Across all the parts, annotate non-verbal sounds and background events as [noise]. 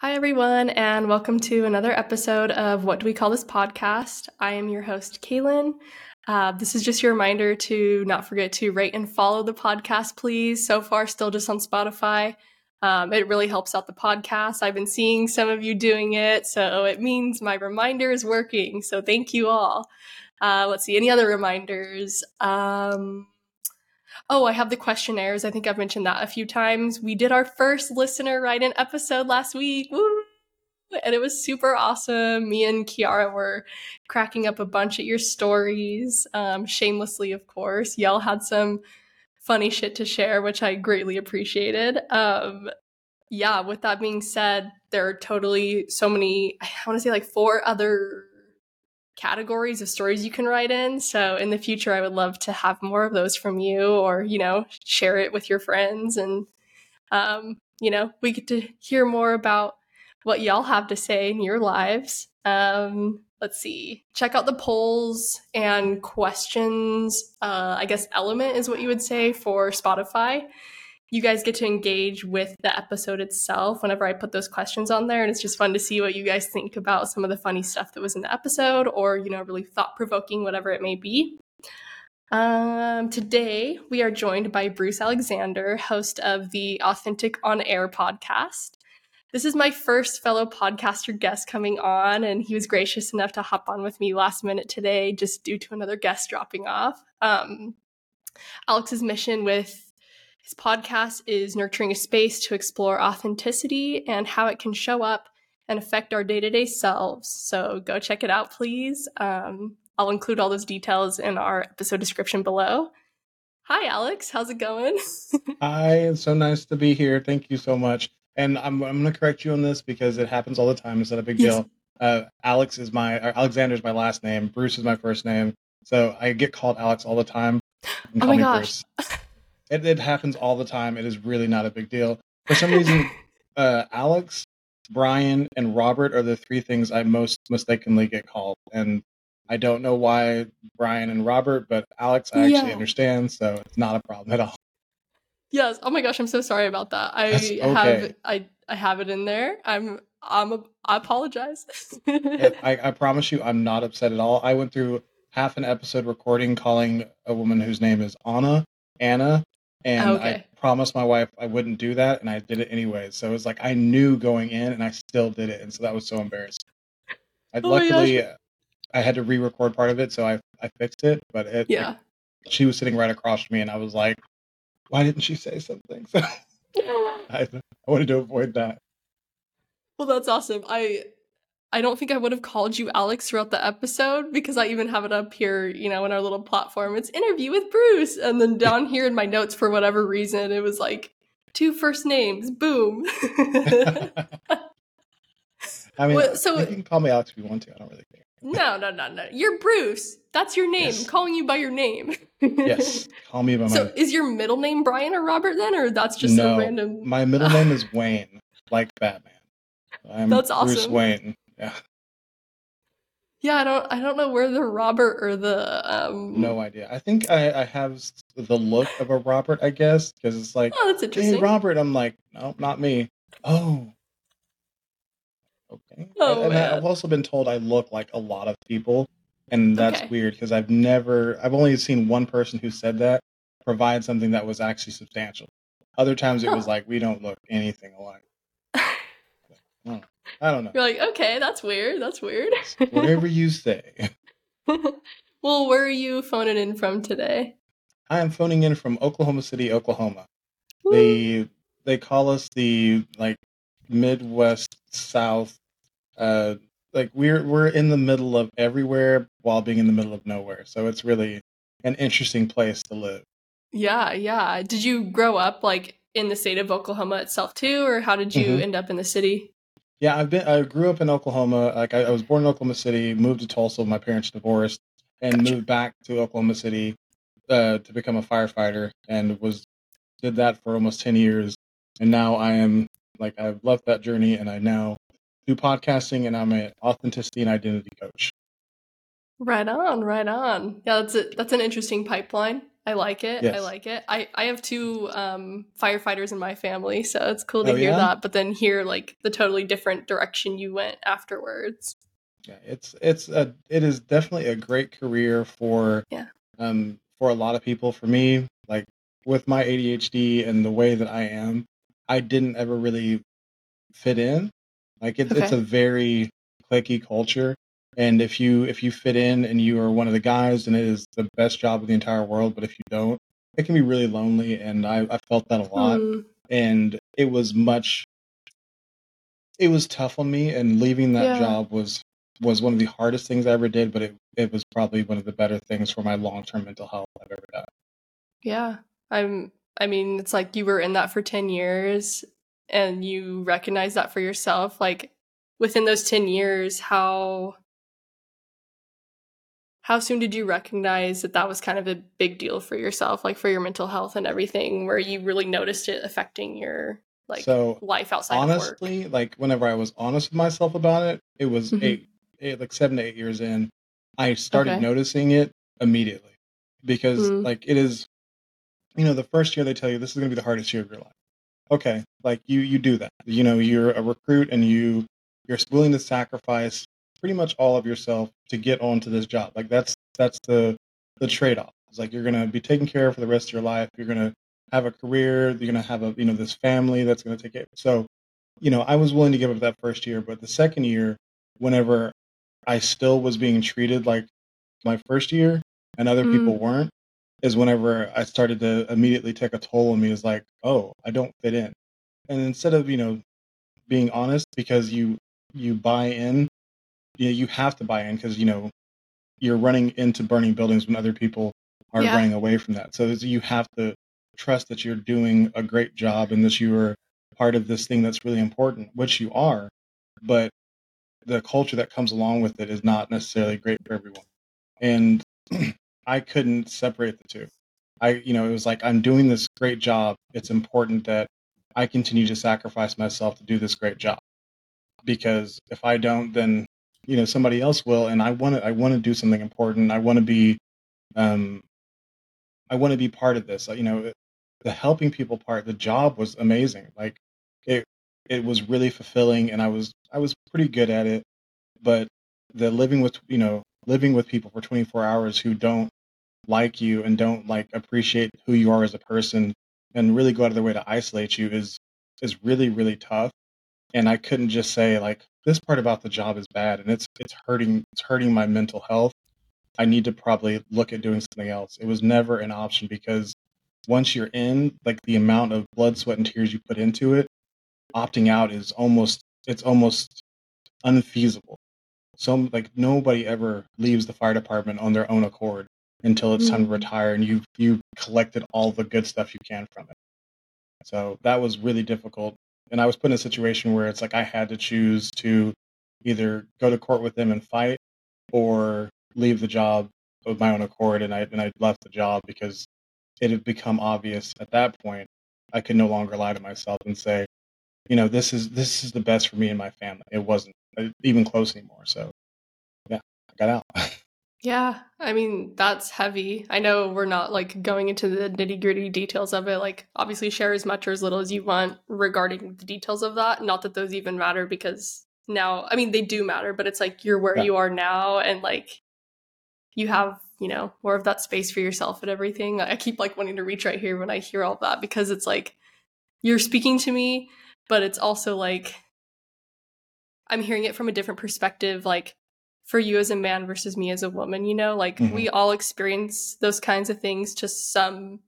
Hi, everyone, and welcome to another episode of What Do We Call This Podcast? I am your host, Kaylin. Uh, this is just your reminder to not forget to rate and follow the podcast, please. So far, still just on Spotify. Um, it really helps out the podcast. I've been seeing some of you doing it, so it means my reminder is working. So thank you all. Uh, let's see, any other reminders? Um, Oh, I have the questionnaires. I think I've mentioned that a few times. We did our first listener write in episode last week. Woo! And it was super awesome. Me and Kiara were cracking up a bunch at your stories, um, shamelessly, of course. Y'all had some funny shit to share, which I greatly appreciated. Um, yeah, with that being said, there are totally so many, I want to say like four other categories of stories you can write in. So in the future, I would love to have more of those from you or, you know, share it with your friends. And, um, you know, we get to hear more about what y'all have to say in your lives. Um, let's see, check out the polls and questions. Uh, I guess element is what you would say for Spotify you guys get to engage with the episode itself whenever I put those questions on there. And it's just fun to see what you guys think about some of the funny stuff that was in the episode or, you know, really thought provoking, whatever it may be. Um, today, we are joined by Bruce Alexander, host of the Authentic on Air podcast. This is my first fellow podcaster guest coming on, and he was gracious enough to hop on with me last minute today just due to another guest dropping off. Um, Alex's mission with his podcast is Nurturing a Space to Explore Authenticity and How It Can Show Up and Affect Our Day to Day Selves. So go check it out, please. Um, I'll include all those details in our episode description below. Hi, Alex. How's it going? [laughs] Hi, it's so nice to be here. Thank you so much. And I'm, I'm going to correct you on this because it happens all the time. It's not a big yes. deal. Uh, Alex is my, Alexander is my last name. Bruce is my first name. So I get called Alex all the time. Oh my gosh. [laughs] It, it happens all the time. It is really not a big deal. For some reason, [laughs] uh, Alex, Brian, and Robert are the three things I most mistakenly get called, and I don't know why Brian and Robert, but Alex I actually yeah. understand, so it's not a problem at all. Yes. Oh my gosh, I'm so sorry about that. I okay. have I I have it in there. I'm I'm a, I apologize. [laughs] I, I promise you, I'm not upset at all. I went through half an episode recording calling a woman whose name is Anna Anna and okay. I promised my wife I wouldn't do that, and I did it anyway. So it was like I knew going in, and I still did it, and so that was so embarrassing. I, oh luckily, I had to re-record part of it, so I I fixed it. But it, yeah, like, she was sitting right across from me, and I was like, "Why didn't she say something?" [laughs] So [laughs] I, I wanted to avoid that. Well, that's awesome. I I don't think I would have called you Alex throughout the episode because I even have it up here, you know, in our little platform. It's interview with Bruce. And then [laughs] down here in my notes, for whatever reason, it was like two first names. Boom. [laughs] I mean, well, so you can call me Alex if you want to. I don't really care. no, no, no, no. You're Bruce. That's your name. Yes. I'm calling you by your name. yes, [laughs] call me by my. So, is your middle name Brian or Robert then, or that's just no, a random? My middle name is Wayne, like Batman. I'm that's awesome. Bruce Wayne. Yeah. Yeah, I don't I don't know where the Robert or the um No idea. I think I, I have the look of a Robert, I guess, because it's like Oh, that's interesting. Hey Robert, I'm like, no, not me. Oh. Okay. Oh, and man. I've also been told I look like a lot of people, and that's okay. weird because I've never I've only seen one person who said that provide something that was actually substantial. Other times it huh. was like we don't look anything alike. [laughs] Oh. I don't know. You're like, okay, that's weird. That's weird. [laughs] Whatever you say. [laughs] well, where are you phoning in from today? I am phoning in from Oklahoma City, Oklahoma. Woo. They they call us the like Midwest South. Uh, like we're we're in the middle of everywhere while being in the middle of nowhere. So it's really an interesting place to live. Yeah, yeah. Did you grow up like in the state of Oklahoma itself too, or how did you mm-hmm. end up in the city? Yeah, I've been. I grew up in Oklahoma. Like I, I was born in Oklahoma City, moved to Tulsa. My parents divorced, and gotcha. moved back to Oklahoma City uh, to become a firefighter, and was did that for almost ten years. And now I am like I've left that journey, and I now do podcasting, and I'm an authenticity and identity coach. Right on, right on. Yeah, that's a, that's an interesting pipeline. I like it. Yes. I like it. I, I have two um, firefighters in my family, so it's cool to oh, hear yeah? that. But then hear like the totally different direction you went afterwards. Yeah, it's it's a it is definitely a great career for yeah um for a lot of people. For me, like with my ADHD and the way that I am, I didn't ever really fit in. Like it's okay. it's a very clicky culture. And if you if you fit in and you are one of the guys, and it is the best job of the entire world. But if you don't, it can be really lonely. And I, I felt that a lot. Mm. And it was much. It was tough on me, and leaving that yeah. job was was one of the hardest things I ever did. But it it was probably one of the better things for my long term mental health I've ever done. Yeah, I'm. I mean, it's like you were in that for ten years, and you recognize that for yourself. Like within those ten years, how how soon did you recognize that that was kind of a big deal for yourself like for your mental health and everything where you really noticed it affecting your like so life outside honestly like whenever i was honest with myself about it it was mm-hmm. eight, eight like seven to eight years in i started okay. noticing it immediately because mm-hmm. like it is you know the first year they tell you this is going to be the hardest year of your life okay like you you do that you know you're a recruit and you you're willing to sacrifice pretty much all of yourself to get onto this job. Like that's that's the the trade off. It's like you're gonna be taken care of for the rest of your life. You're gonna have a career. You're gonna have a you know this family that's gonna take care. So, you know, I was willing to give up that first year, but the second year, whenever I still was being treated like my first year and other mm. people weren't, is whenever I started to immediately take a toll on me. Is like, oh, I don't fit in. And instead of you know being honest because you you buy in you, know, you have to buy in because you know you're running into burning buildings when other people are yeah. running away from that. So you have to trust that you're doing a great job and that you are part of this thing that's really important, which you are. But the culture that comes along with it is not necessarily great for everyone. And [clears throat] I couldn't separate the two. I, you know, it was like, I'm doing this great job. It's important that I continue to sacrifice myself to do this great job. Because if I don't, then you know somebody else will and i want to i want to do something important. I want to be um i want to be part of this. You know the helping people part the job was amazing. Like it it was really fulfilling and i was i was pretty good at it. But the living with you know living with people for 24 hours who don't like you and don't like appreciate who you are as a person and really go out of their way to isolate you is is really really tough and i couldn't just say like this part about the job is bad and it's it's hurting it's hurting my mental health i need to probably look at doing something else it was never an option because once you're in like the amount of blood sweat and tears you put into it opting out is almost it's almost unfeasible so like nobody ever leaves the fire department on their own accord until it's mm-hmm. time to mm. retire and you you collected all the good stuff you can from it so that was really difficult and I was put in a situation where it's like I had to choose to either go to court with them and fight or leave the job of my own accord. And I and I left the job because it had become obvious at that point I could no longer lie to myself and say, you know, this is this is the best for me and my family. It wasn't uh, even close anymore. So yeah, I got out. [laughs] Yeah, I mean, that's heavy. I know we're not like going into the nitty gritty details of it. Like, obviously, share as much or as little as you want regarding the details of that. Not that those even matter because now, I mean, they do matter, but it's like you're where yeah. you are now and like you have, you know, more of that space for yourself and everything. I keep like wanting to reach right here when I hear all that because it's like you're speaking to me, but it's also like I'm hearing it from a different perspective. Like, for you as a man versus me as a woman, you know? Like mm-hmm. we all experience those kinds of things to some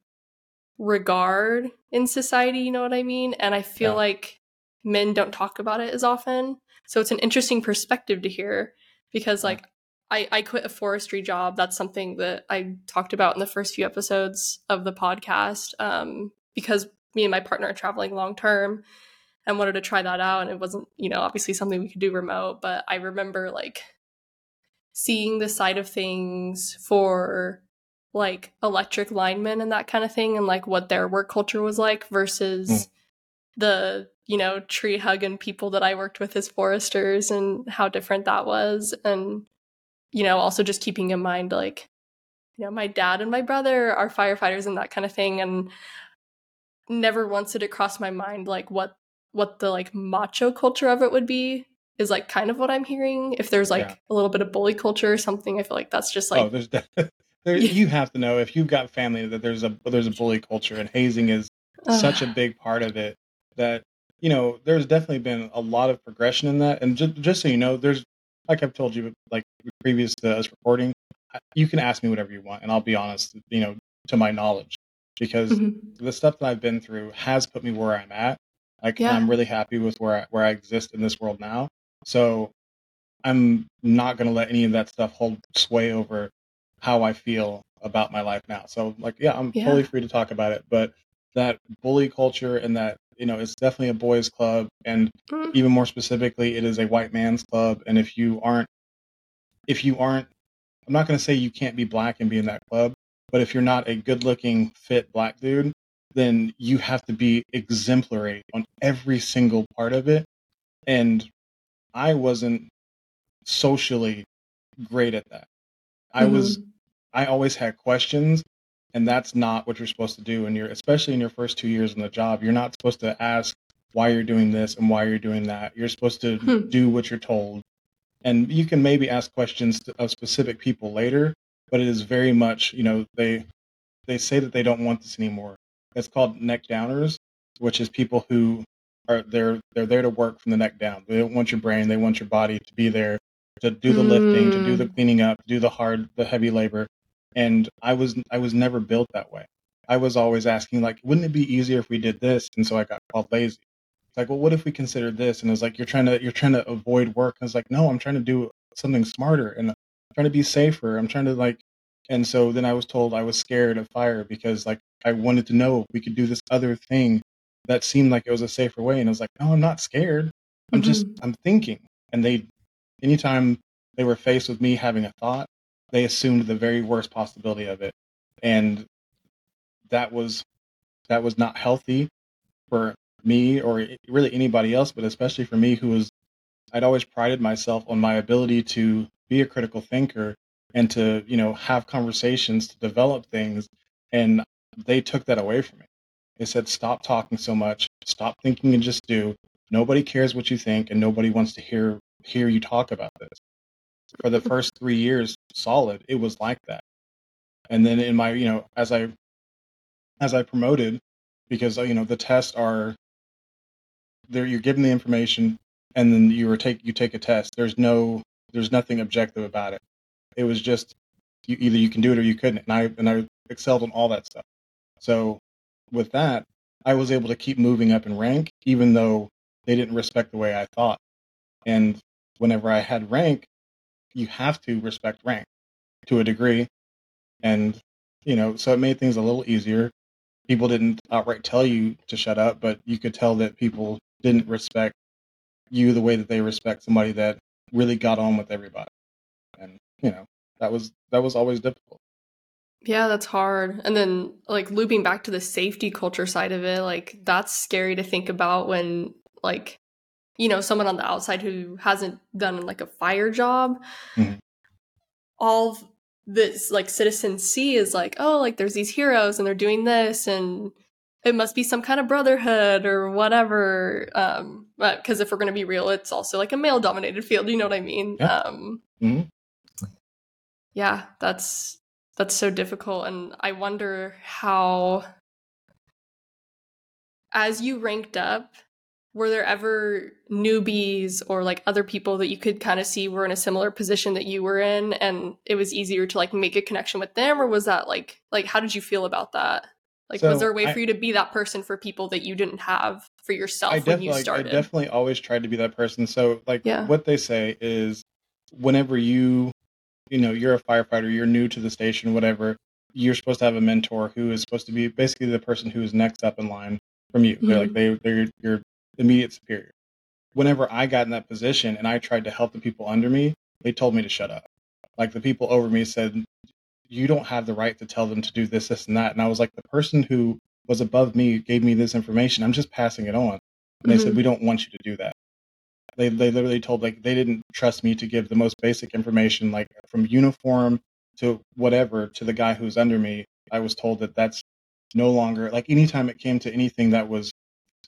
regard in society, you know what I mean? And I feel yeah. like men don't talk about it as often. So it's an interesting perspective to hear because like I, I quit a forestry job. That's something that I talked about in the first few episodes of the podcast. Um, because me and my partner are traveling long term and wanted to try that out. And it wasn't, you know, obviously something we could do remote, but I remember like seeing the side of things for like electric linemen and that kind of thing and like what their work culture was like versus mm. the you know tree hugging people that i worked with as foresters and how different that was and you know also just keeping in mind like you know, my dad and my brother are firefighters and that kind of thing. And never once did it cross my mind like what what the like macho culture of it would be is like kind of what I'm hearing. If there's like yeah. a little bit of bully culture or something, I feel like that's just like oh, there's [laughs] there, you have to know if you've got family that there's a there's a bully culture and hazing is such a big part of it that you know there's definitely been a lot of progression in that and just, just so you know there's like I've told you like previous to us recording you can ask me whatever you want and I'll be honest you know to my knowledge because mm-hmm. the stuff that I've been through has put me where I'm at like yeah. I'm really happy with where I, where I exist in this world now so I'm not going to let any of that stuff hold sway over how I feel about my life now. So like, yeah, I'm yeah. totally free to talk about it, but that bully culture and that, you know, it's definitely a boys club. And mm. even more specifically, it is a white man's club. And if you aren't, if you aren't, I'm not going to say you can't be black and be in that club, but if you're not a good looking, fit black dude, then you have to be exemplary on every single part of it. And I wasn't socially great at that. I mm-hmm. was I always had questions and that's not what you're supposed to do and you're especially in your first 2 years in the job. You're not supposed to ask why you're doing this and why you're doing that. You're supposed to hmm. do what you're told. And you can maybe ask questions of specific people later, but it is very much, you know, they they say that they don't want this anymore. It's called neck downers, which is people who are they're they're there to work from the neck down. They don't want your brain, they want your body to be there to do the mm. lifting, to do the mm. cleaning up, to do the hard, the heavy labor. And I was I was never built that way. I was always asking like, wouldn't it be easier if we did this? And so I got called lazy. It's like, well, what if we considered this? And it's like you're trying to you're trying to avoid work. And it's like, no, I'm trying to do something smarter and I'm trying to be safer. I'm trying to like and so then I was told I was scared of fire because like I wanted to know if we could do this other thing that seemed like it was a safer way. And I was like, no, I'm not scared. I'm mm-hmm. just I'm thinking. And they anytime they were faced with me having a thought, they assumed the very worst possibility of it. And that was that was not healthy for me or really anybody else, but especially for me who was I'd always prided myself on my ability to be a critical thinker and to, you know, have conversations to develop things. And they took that away from me. They said, stop talking so much, stop thinking and just do. Nobody cares what you think and nobody wants to hear hear you talk about this. For the mm-hmm. first three years, solid, it was like that. And then in my, you know, as I as I promoted, because you know the tests are there, you're given the information, and then you were take you take a test. There's no there's nothing objective about it. It was just you, either you can do it or you couldn't, and I and I excelled on all that stuff. So with that, I was able to keep moving up in rank, even though they didn't respect the way I thought. And whenever I had rank, you have to respect rank to a degree. And, you know, so it made things a little easier. People didn't outright tell you to shut up, but you could tell that people didn't respect you the way that they respect somebody that really got on with everybody. And, you know, that was that was always difficult. Yeah, that's hard. And then like looping back to the safety culture side of it, like that's scary to think about when like you know someone on the outside who hasn't done like a fire job mm-hmm. all this like citizens see is like oh like there's these heroes and they're doing this and it must be some kind of brotherhood or whatever um because if we're going to be real it's also like a male dominated field you know what i mean yeah. um mm-hmm. yeah that's that's so difficult and i wonder how as you ranked up were there ever newbies or like other people that you could kind of see were in a similar position that you were in and it was easier to like make a connection with them or was that like like how did you feel about that like so was there a way I, for you to be that person for people that you didn't have for yourself I when you started i definitely always tried to be that person so like yeah. what they say is whenever you you know you're a firefighter you're new to the station whatever you're supposed to have a mentor who is supposed to be basically the person who is next up in line from you. Mm-hmm. They're like they they're your immediate superior. Whenever I got in that position and I tried to help the people under me, they told me to shut up. Like the people over me said, you don't have the right to tell them to do this, this, and that. And I was like, the person who was above me gave me this information. I'm just passing it on. And they mm-hmm. said, we don't want you to do that. They, they literally told like they didn't trust me to give the most basic information, like from uniform to whatever to the guy who's under me, I was told that that's no longer like anytime it came to anything that was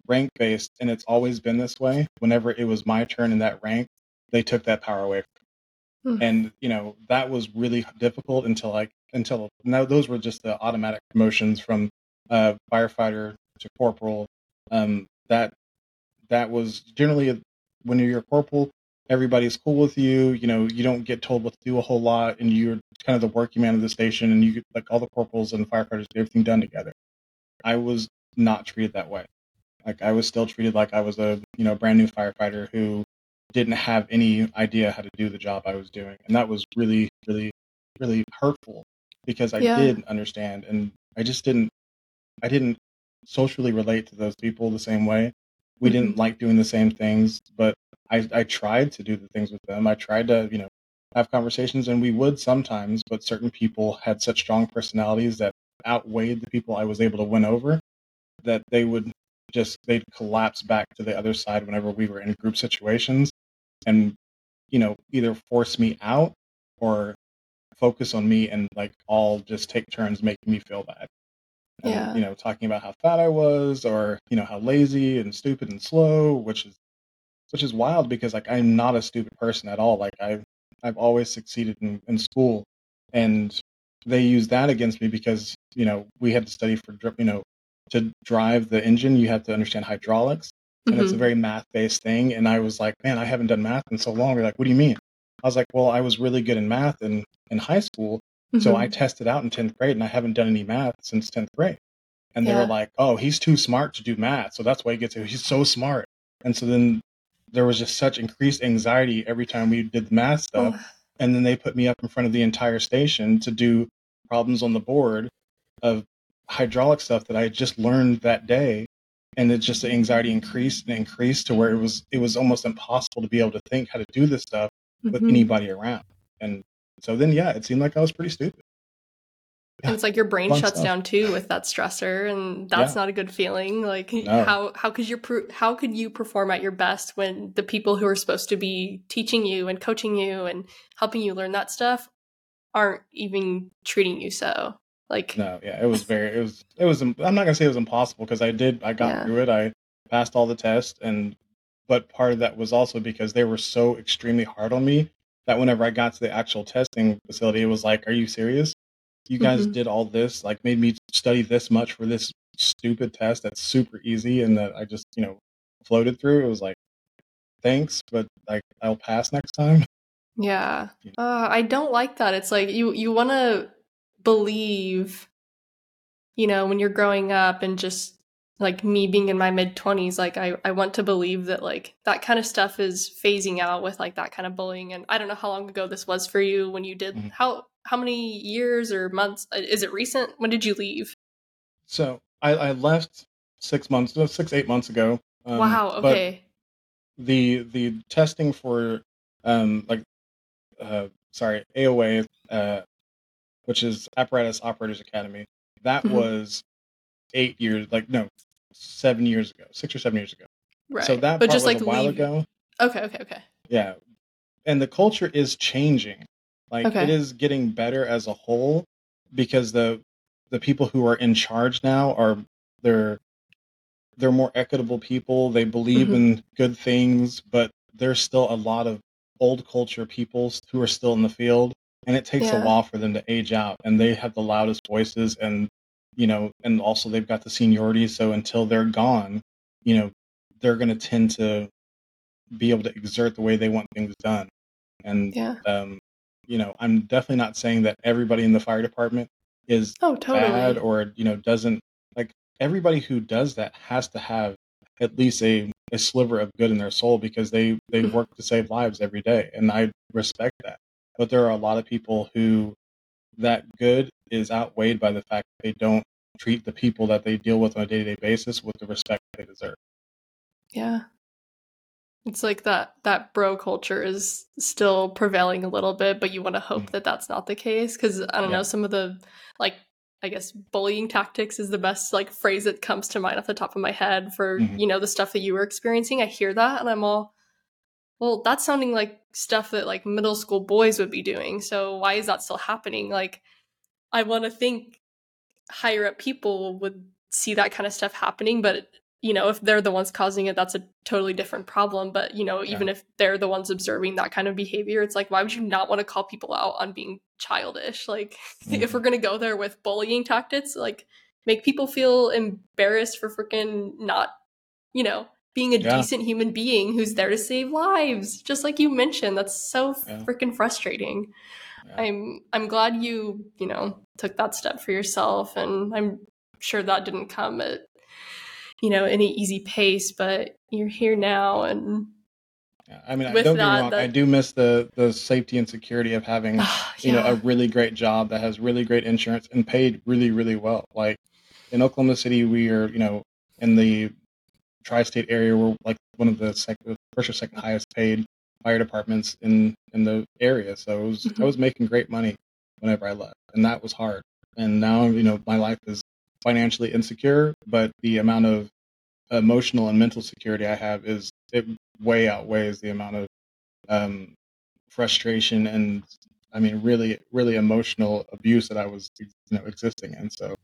rank based, and it's always been this way. Whenever it was my turn in that rank, they took that power away from me. Hmm. And you know that was really difficult until like until now those were just the automatic promotions from uh, firefighter to corporal. Um, that that was generally when you're a corporal, everybody's cool with you. You know, you don't get told what to do a whole lot, and you're kind of the working man of the station, and you get like all the corporals and firefighters get everything done together. I was not treated that way. Like I was still treated like I was a you know brand new firefighter who didn't have any idea how to do the job I was doing, and that was really really really hurtful because I yeah. did understand, and I just didn't I didn't socially relate to those people the same way. We mm-hmm. didn't like doing the same things, but I, I tried to do the things with them. I tried to, you know, have conversations and we would sometimes, but certain people had such strong personalities that outweighed the people I was able to win over that they would just they'd collapse back to the other side whenever we were in group situations and you know either force me out or focus on me and like all just take turns making me feel bad and, yeah. you know talking about how fat i was or you know how lazy and stupid and slow which is which is wild because like i'm not a stupid person at all like i i've always succeeded in, in school and they use that against me because you know we had to study for you know to drive the engine, you have to understand hydraulics. And mm-hmm. it's a mm-hmm. very math based thing. And I was like, man, I haven't done math in so long. They're like, what do you mean? I was like, well, I was really good in math in, in high school. Mm-hmm. So I mm-hmm. tested out in 10th grade and I haven't done any math since 10th grade. And they yeah. were like, oh, he's too smart to do math. So that's why he gets it. He's so smart. And so then there was just such increased anxiety every time we did the math stuff. Oh. And then they put me up in front of the entire station to do problems on the board of hydraulic stuff that I just learned that day. And it just the anxiety increased and increased to where it was it was almost impossible to be able to think how to do this stuff with mm-hmm. anybody around. And so then yeah, it seemed like I was pretty stupid. And it's like your brain Fun shuts stuff. down too with that stressor, and that's yeah. not a good feeling. Like no. how how could you how could you perform at your best when the people who are supposed to be teaching you and coaching you and helping you learn that stuff aren't even treating you so? Like no, yeah, it was very, it was, it was. I'm not gonna say it was impossible because I did, I got yeah. through it. I passed all the tests, and but part of that was also because they were so extremely hard on me that whenever I got to the actual testing facility, it was like, "Are you serious? You guys mm-hmm. did all this, like, made me study this much for this stupid test that's super easy, and that I just, you know, floated through." It was like, thanks, but like, I'll pass next time. Yeah, uh, I don't like that. It's like you you want to believe, you know, when you're growing up and just like me being in my mid 20s like I, I want to believe that like that kind of stuff is phasing out with like that kind of bullying and i don't know how long ago this was for you when you did mm-hmm. how how many years or months uh, is it recent when did you leave so i, I left six months six eight months ago um, wow okay the the testing for um like uh sorry aoa uh which is Apparatus Operators Academy. That mm-hmm. was eight years, like no, seven years ago, six or seven years ago. Right. So that but just like a while leave... ago. Okay. Okay. Okay. Yeah, and the culture is changing. Like okay. it is getting better as a whole because the the people who are in charge now are they're they're more equitable people. They believe mm-hmm. in good things, but there's still a lot of old culture people who are still in the field and it takes yeah. a while for them to age out and they have the loudest voices and you know and also they've got the seniority so until they're gone you know they're going to tend to be able to exert the way they want things done and yeah. um you know i'm definitely not saying that everybody in the fire department is oh, totally. bad or you know doesn't like everybody who does that has to have at least a, a sliver of good in their soul because they they mm. work to save lives every day and i respect that but there are a lot of people who that good is outweighed by the fact that they don't treat the people that they deal with on a day-to-day basis with the respect they deserve. Yeah. It's like that that bro culture is still prevailing a little bit, but you want to hope mm-hmm. that that's not the case cuz I don't yeah. know some of the like I guess bullying tactics is the best like phrase that comes to mind off the top of my head for, mm-hmm. you know, the stuff that you were experiencing. I hear that and I'm all well, that's sounding like stuff that like middle school boys would be doing. So why is that still happening? Like, I want to think higher up people would see that kind of stuff happening, but you know, if they're the ones causing it, that's a totally different problem. But, you know, even if they're the ones observing that kind of behavior, it's like, why would you not want to call people out on being childish? Like, mm-hmm. [laughs] if we're going to go there with bullying tactics, like, make people feel embarrassed for freaking not, you know, being a yeah. decent human being who's there to save lives. Just like you mentioned, that's so yeah. freaking frustrating. I'm I'm glad you, you know, took that step for yourself and I'm sure that didn't come at you know any easy pace but you're here now and I mean, don't that, get me wrong. That... I do miss the the safety and security of having, yeah. you know, a really great job that has really great insurance and paid really, really well. Like in Oklahoma City, we are, you know, in the tri-state area, we're like one of the second, first or second highest paid fire departments in in the area. So was, mm-hmm. I was making great money whenever I left, and that was hard. And now, you know, my life is financially insecure, but the amount of emotional and mental security I have is it way outweighs the amount of um, frustration and I mean really really emotional abuse that I was you know existing in. So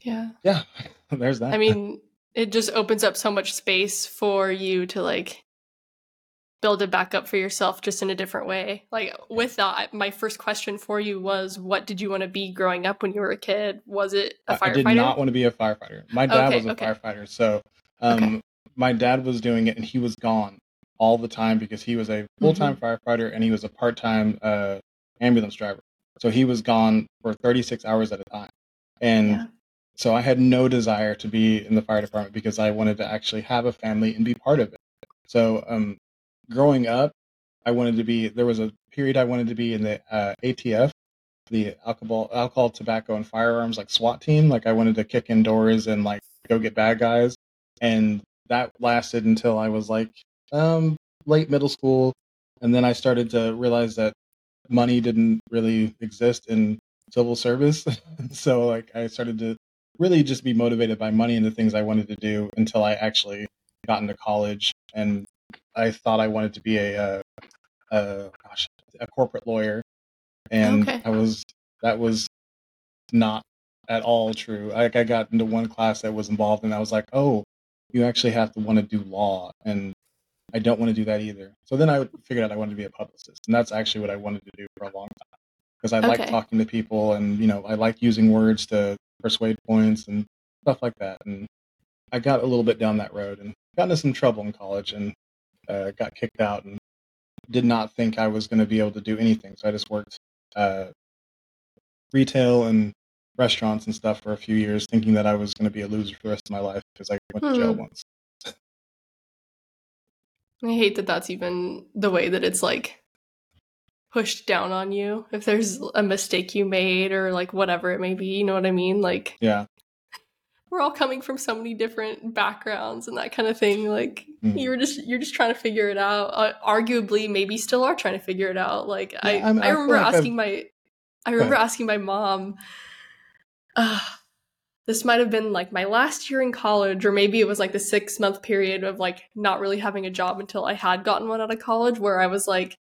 yeah, yeah, [laughs] there's that. I mean, it just opens up so much space for you to like build it back up for yourself just in a different way. Like with that, my first question for you was what did you want to be growing up when you were a kid? Was it a firefighter? I did not want to be a firefighter. My dad okay, was a okay. firefighter. So um, okay. my dad was doing it and he was gone all the time because he was a full-time mm-hmm. firefighter and he was a part-time uh, ambulance driver. So he was gone for 36 hours at a time. And yeah. So I had no desire to be in the fire department because I wanted to actually have a family and be part of it. So um, growing up, I wanted to be. There was a period I wanted to be in the uh, ATF, the alcohol, alcohol, tobacco, and firearms like SWAT team. Like I wanted to kick in doors and like go get bad guys, and that lasted until I was like um, late middle school, and then I started to realize that money didn't really exist in civil service. [laughs] so like I started to really just be motivated by money and the things I wanted to do until I actually got into college and I thought I wanted to be a, a, a gosh, a corporate lawyer, and okay. I was that was not at all true. Like I got into one class that was involved, and I was like, oh, you actually have to want to do law, and I don't want to do that either. So then I figured out I wanted to be a publicist, and that's actually what I wanted to do for a long time because I okay. like talking to people, and you know, I like using words to persuade points and stuff like that. And I got a little bit down that road and got into some trouble in college, and uh, got kicked out and did not think I was going to be able to do anything. So I just worked uh, retail and restaurants and stuff for a few years, thinking that I was going to be a loser for the rest of my life because I went hmm. to jail hmm. once. I hate that that's even the way that it's like pushed down on you if there's a mistake you made or like whatever it may be you know what i mean? Like yeah. we're all coming from so many different backgrounds and that kind of thing like mm. you're just you're just trying to figure it out uh, arguably maybe still are trying to figure it out like yeah, i I'm, i remember like asking I've... my i remember asking my mom uh, this might have been like my last year in college or maybe it was like the six month period of like not really having a job until i had gotten one out of college where i was like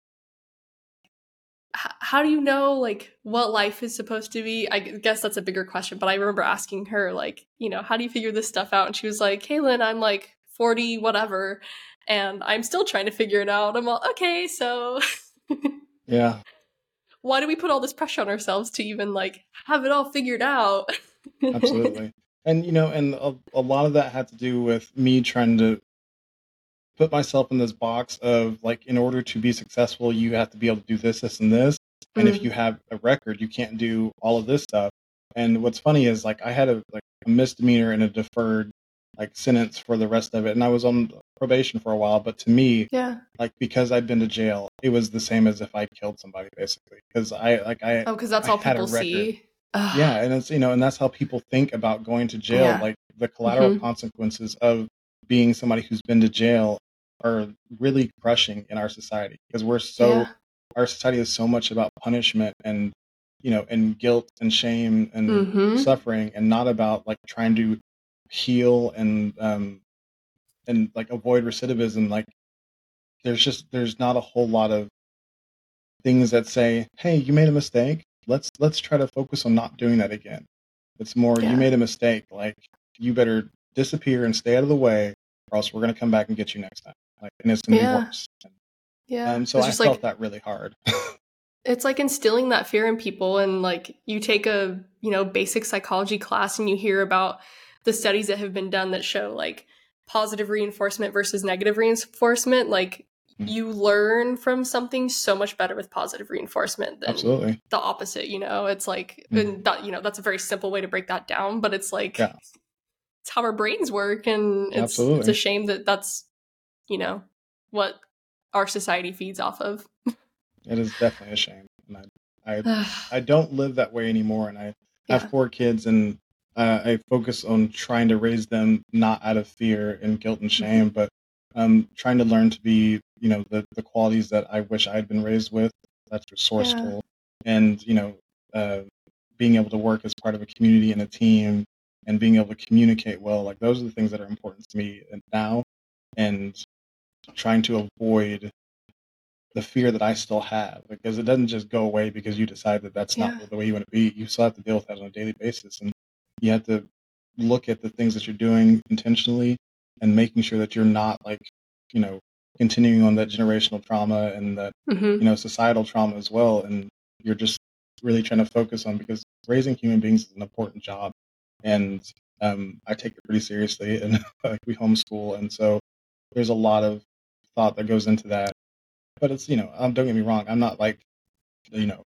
how do you know like what life is supposed to be? I guess that's a bigger question, but I remember asking her like, you know, how do you figure this stuff out? And she was like, Kaylin, I'm like 40 whatever and I'm still trying to figure it out. I'm all, okay, so [laughs] Yeah. Why do we put all this pressure on ourselves to even like have it all figured out? [laughs] Absolutely. And you know, and a, a lot of that had to do with me trying to put myself in this box of like in order to be successful you have to be able to do this this and this. And mm-hmm. if you have a record you can't do all of this stuff. And what's funny is like i had a like a misdemeanor and a deferred like sentence for the rest of it. And i was on probation for a while but to me yeah. like because i'd been to jail it was the same as if i killed somebody basically. Because i like i oh because that's I all people see. yeah and it's you know and that's how people think about going to jail yeah. like the collateral mm-hmm. consequences of being somebody who's been to jail are really crushing in our society because we're so yeah. our society is so much about punishment and you know and guilt and shame and mm-hmm. suffering and not about like trying to heal and um and like avoid recidivism like there's just there's not a whole lot of things that say, "Hey, you made a mistake. Let's let's try to focus on not doing that again." It's more, yeah. "You made a mistake. Like you better disappear and stay out of the way, or else we're gonna come back and get you next time." Like, and it's gonna yeah. be worse. Yeah. Um, so I felt like, that really hard. [laughs] it's like instilling that fear in people, and like you take a you know basic psychology class and you hear about the studies that have been done that show like positive reinforcement versus negative reinforcement like mm. you learn from something so much better with positive reinforcement than Absolutely. the opposite you know it's like mm. and that you know that's a very simple way to break that down but it's like yeah. it's how our brains work and it's, Absolutely. it's a shame that that's you know what our society feeds off of [laughs] it is definitely a shame and i i, [sighs] I don't live that way anymore and i yeah. have four kids and uh, I focus on trying to raise them not out of fear and guilt and shame, mm-hmm. but um, trying to learn to be, you know, the, the qualities that I wish I had been raised with. That's resourceful, yeah. and you know, uh, being able to work as part of a community and a team, and being able to communicate well. Like those are the things that are important to me now, and trying to avoid the fear that I still have because it doesn't just go away because you decide that that's yeah. not the way you want to be. You still have to deal with that on a daily basis, and you have to look at the things that you're doing intentionally and making sure that you're not like you know continuing on that generational trauma and that mm-hmm. you know societal trauma as well and you're just really trying to focus on because raising human beings is an important job and um, i take it pretty seriously and [laughs] like we homeschool and so there's a lot of thought that goes into that but it's you know um, don't get me wrong i'm not like you know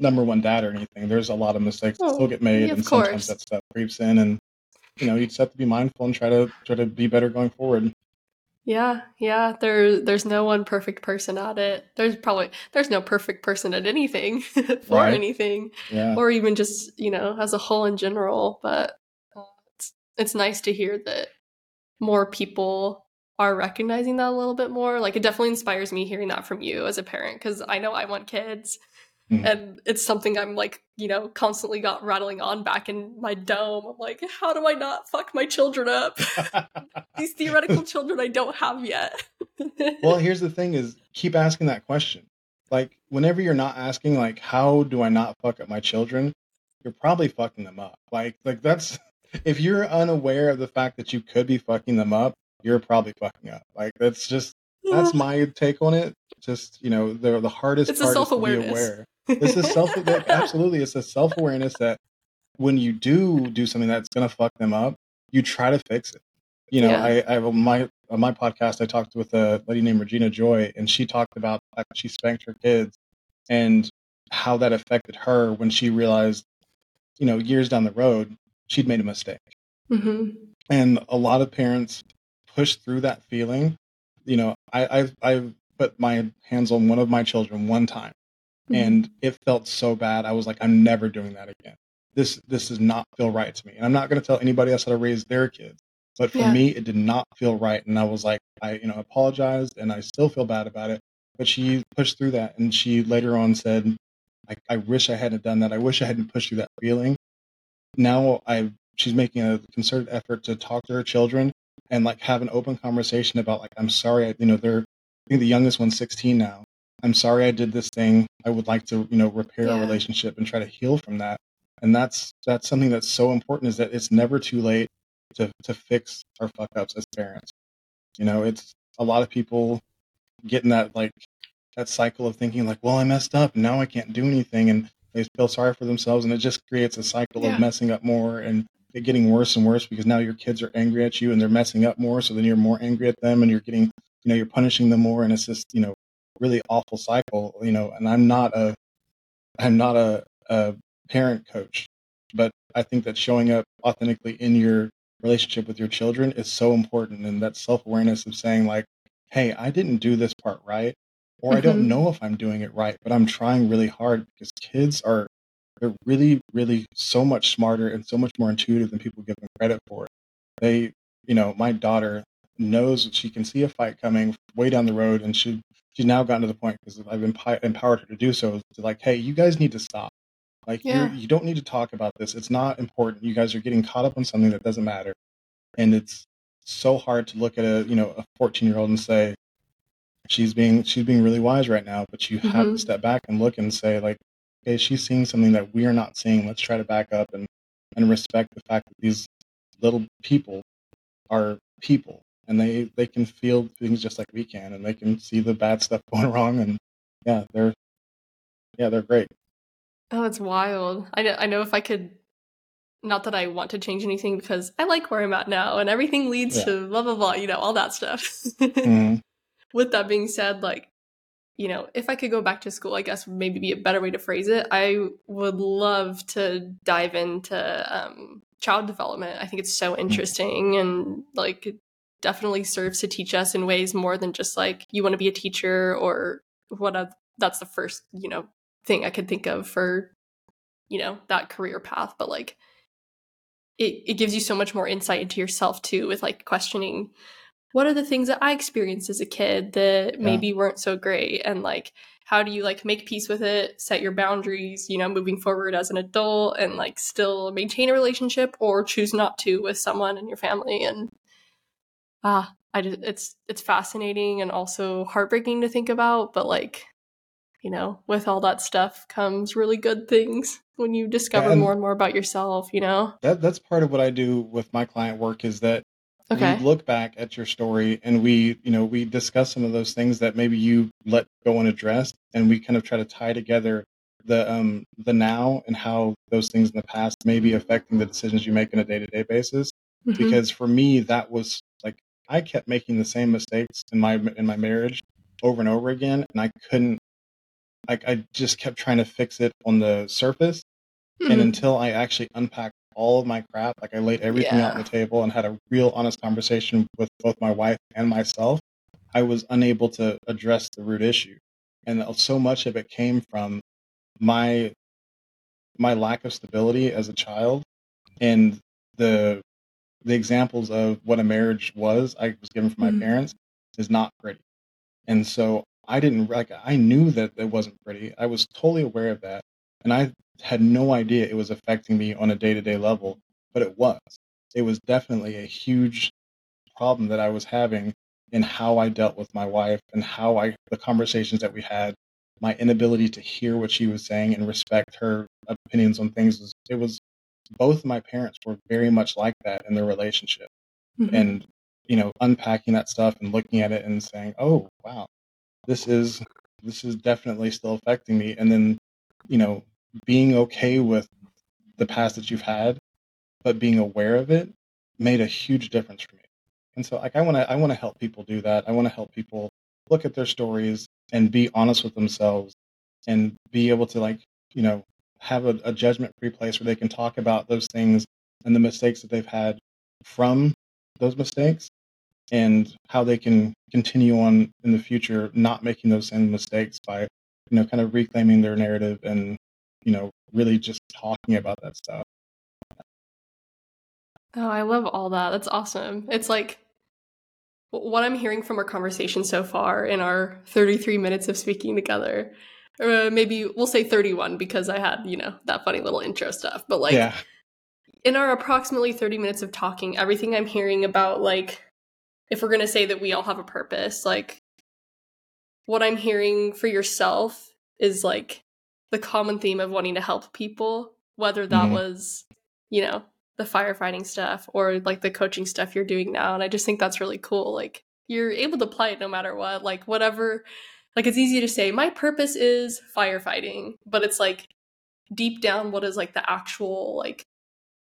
number one dad or anything. There's a lot of mistakes that still get made, yeah, and course. sometimes that stuff creeps in. And you know, you just have to be mindful and try to try to be better going forward. Yeah, yeah. There, there's no one perfect person at it. There's probably there's no perfect person at anything [laughs] for right. anything, yeah. or even just you know as a whole in general. But uh, it's it's nice to hear that more people are recognizing that a little bit more. Like it definitely inspires me hearing that from you as a parent because I know I want kids Mm. And it's something I'm like, you know, constantly got rattling on back in my dome. I'm like, how do I not fuck my children up? [laughs] These theoretical children I don't have yet. [laughs] well, here's the thing is keep asking that question. Like whenever you're not asking like how do I not fuck up my children, you're probably fucking them up. Like like that's [laughs] if you're unaware of the fact that you could be fucking them up, you're probably fucking up. Like that's just that's my take on it. Just you know, the the hardest it's part is to be aware. This is self [laughs] absolutely. It's a self awareness that when you do do something that's going to fuck them up, you try to fix it. You know, yeah. I, I have on my on my podcast. I talked with a lady named Regina Joy, and she talked about how she spanked her kids and how that affected her when she realized, you know, years down the road, she'd made a mistake. Mm-hmm. And a lot of parents push through that feeling. You know, I, I've I've put my hands on one of my children one time, Mm-hmm. and it felt so bad. I was like, I'm never doing that again. This this does not feel right to me. And I'm not going to tell anybody else how to raise their kids. But for yeah. me, it did not feel right. And I was like, I you know apologized, and I still feel bad about it. But she pushed through that, and she later on said, I, I wish I hadn't done that. I wish I hadn't pushed through that feeling. Now I she's making a concerted effort to talk to her children and like have an open conversation about like I'm sorry. I, you know, they're I think the youngest one's 16 now, I'm sorry I did this thing. I would like to, you know, repair yeah. our relationship and try to heal from that. And that's that's something that's so important is that it's never too late to to fix our fuck ups as parents. You know, it's a lot of people getting that like that cycle of thinking like, well, I messed up and now I can't do anything and they feel sorry for themselves and it just creates a cycle yeah. of messing up more and getting worse and worse because now your kids are angry at you and they're messing up more so then you're more angry at them and you're getting you know you're punishing them more and it's just you know really awful cycle, you know, and I'm not a I'm not a, a parent coach, but I think that showing up authentically in your relationship with your children is so important and that self-awareness of saying like, "Hey, I didn't do this part right." Or mm-hmm. I don't mm-hmm. know if I'm doing it right, but I'm trying really hard because kids are they're really, really so much smarter and so much more intuitive than people give them credit for. They, you know, my daughter knows that she can see a fight coming way down the road and she she's now gotten to the point because I've empowered her to do so to like, hey, you guys need to stop. Like yeah. you don't need to talk about this. It's not important. You guys are getting caught up on something that doesn't matter, and it's so hard to look at a you know a 14 year old and say, she's being she's being really wise right now, but you have mm-hmm. to step back and look and say like, okay, she's seeing something that we are not seeing. Let's try to back up and and respect the fact that these little people are people and they they can feel things just like we can and they can see the bad stuff [laughs] going wrong and yeah they're yeah they're great oh it's wild i know i know if i could not that i want to change anything because i like where i'm at now and everything leads yeah. to blah blah blah you know all that stuff [laughs] mm-hmm. with that being said like you know if i could go back to school i guess maybe be a better way to phrase it i would love to dive into um, child development i think it's so mm. interesting and like definitely serves to teach us in ways more than just like you want to be a teacher or what a, that's the first you know thing i could think of for you know that career path but like it, it gives you so much more insight into yourself too with like questioning what are the things that i experienced as a kid that yeah. maybe weren't so great and like how do you like make peace with it set your boundaries you know moving forward as an adult and like still maintain a relationship or choose not to with someone in your family and ah, I just it's it's fascinating and also heartbreaking to think about, but like, you know, with all that stuff comes really good things when you discover more and more about yourself, you know. That that's part of what I do with my client work is that okay. we look back at your story and we, you know, we discuss some of those things that maybe you let go unaddressed and we kind of try to tie together the um the now and how those things in the past may be affecting the decisions you make on a day-to-day basis mm-hmm. because for me that was like I kept making the same mistakes in my in my marriage over and over again, and I couldn't. Like I just kept trying to fix it on the surface, mm-hmm. and until I actually unpacked all of my crap, like I laid everything yeah. out on the table and had a real honest conversation with both my wife and myself, I was unable to address the root issue, and so much of it came from my my lack of stability as a child and the the examples of what a marriage was I was given from my mm-hmm. parents is not pretty. And so I didn't like I knew that it wasn't pretty. I was totally aware of that. And I had no idea it was affecting me on a day-to-day level, but it was. It was definitely a huge problem that I was having in how I dealt with my wife and how I the conversations that we had, my inability to hear what she was saying and respect her opinions on things was it was both my parents were very much like that in their relationship. Mm-hmm. And, you know, unpacking that stuff and looking at it and saying, oh, wow, this is, this is definitely still affecting me. And then, you know, being okay with the past that you've had, but being aware of it made a huge difference for me. And so like I want to I want to help people do that. I want to help people look at their stories and be honest with themselves and be able to like, you know, have a, a judgment free place where they can talk about those things and the mistakes that they've had from those mistakes and how they can continue on in the future not making those same mistakes by you know kind of reclaiming their narrative and you know really just talking about that stuff oh i love all that that's awesome it's like what i'm hearing from our conversation so far in our 33 minutes of speaking together or maybe we'll say 31 because I had, you know, that funny little intro stuff. But like yeah. in our approximately 30 minutes of talking, everything I'm hearing about like if we're going to say that we all have a purpose, like what I'm hearing for yourself is like the common theme of wanting to help people, whether that mm-hmm. was, you know, the firefighting stuff or like the coaching stuff you're doing now. And I just think that's really cool. Like you're able to apply it no matter what. Like whatever like it's easy to say my purpose is firefighting but it's like deep down what is like the actual like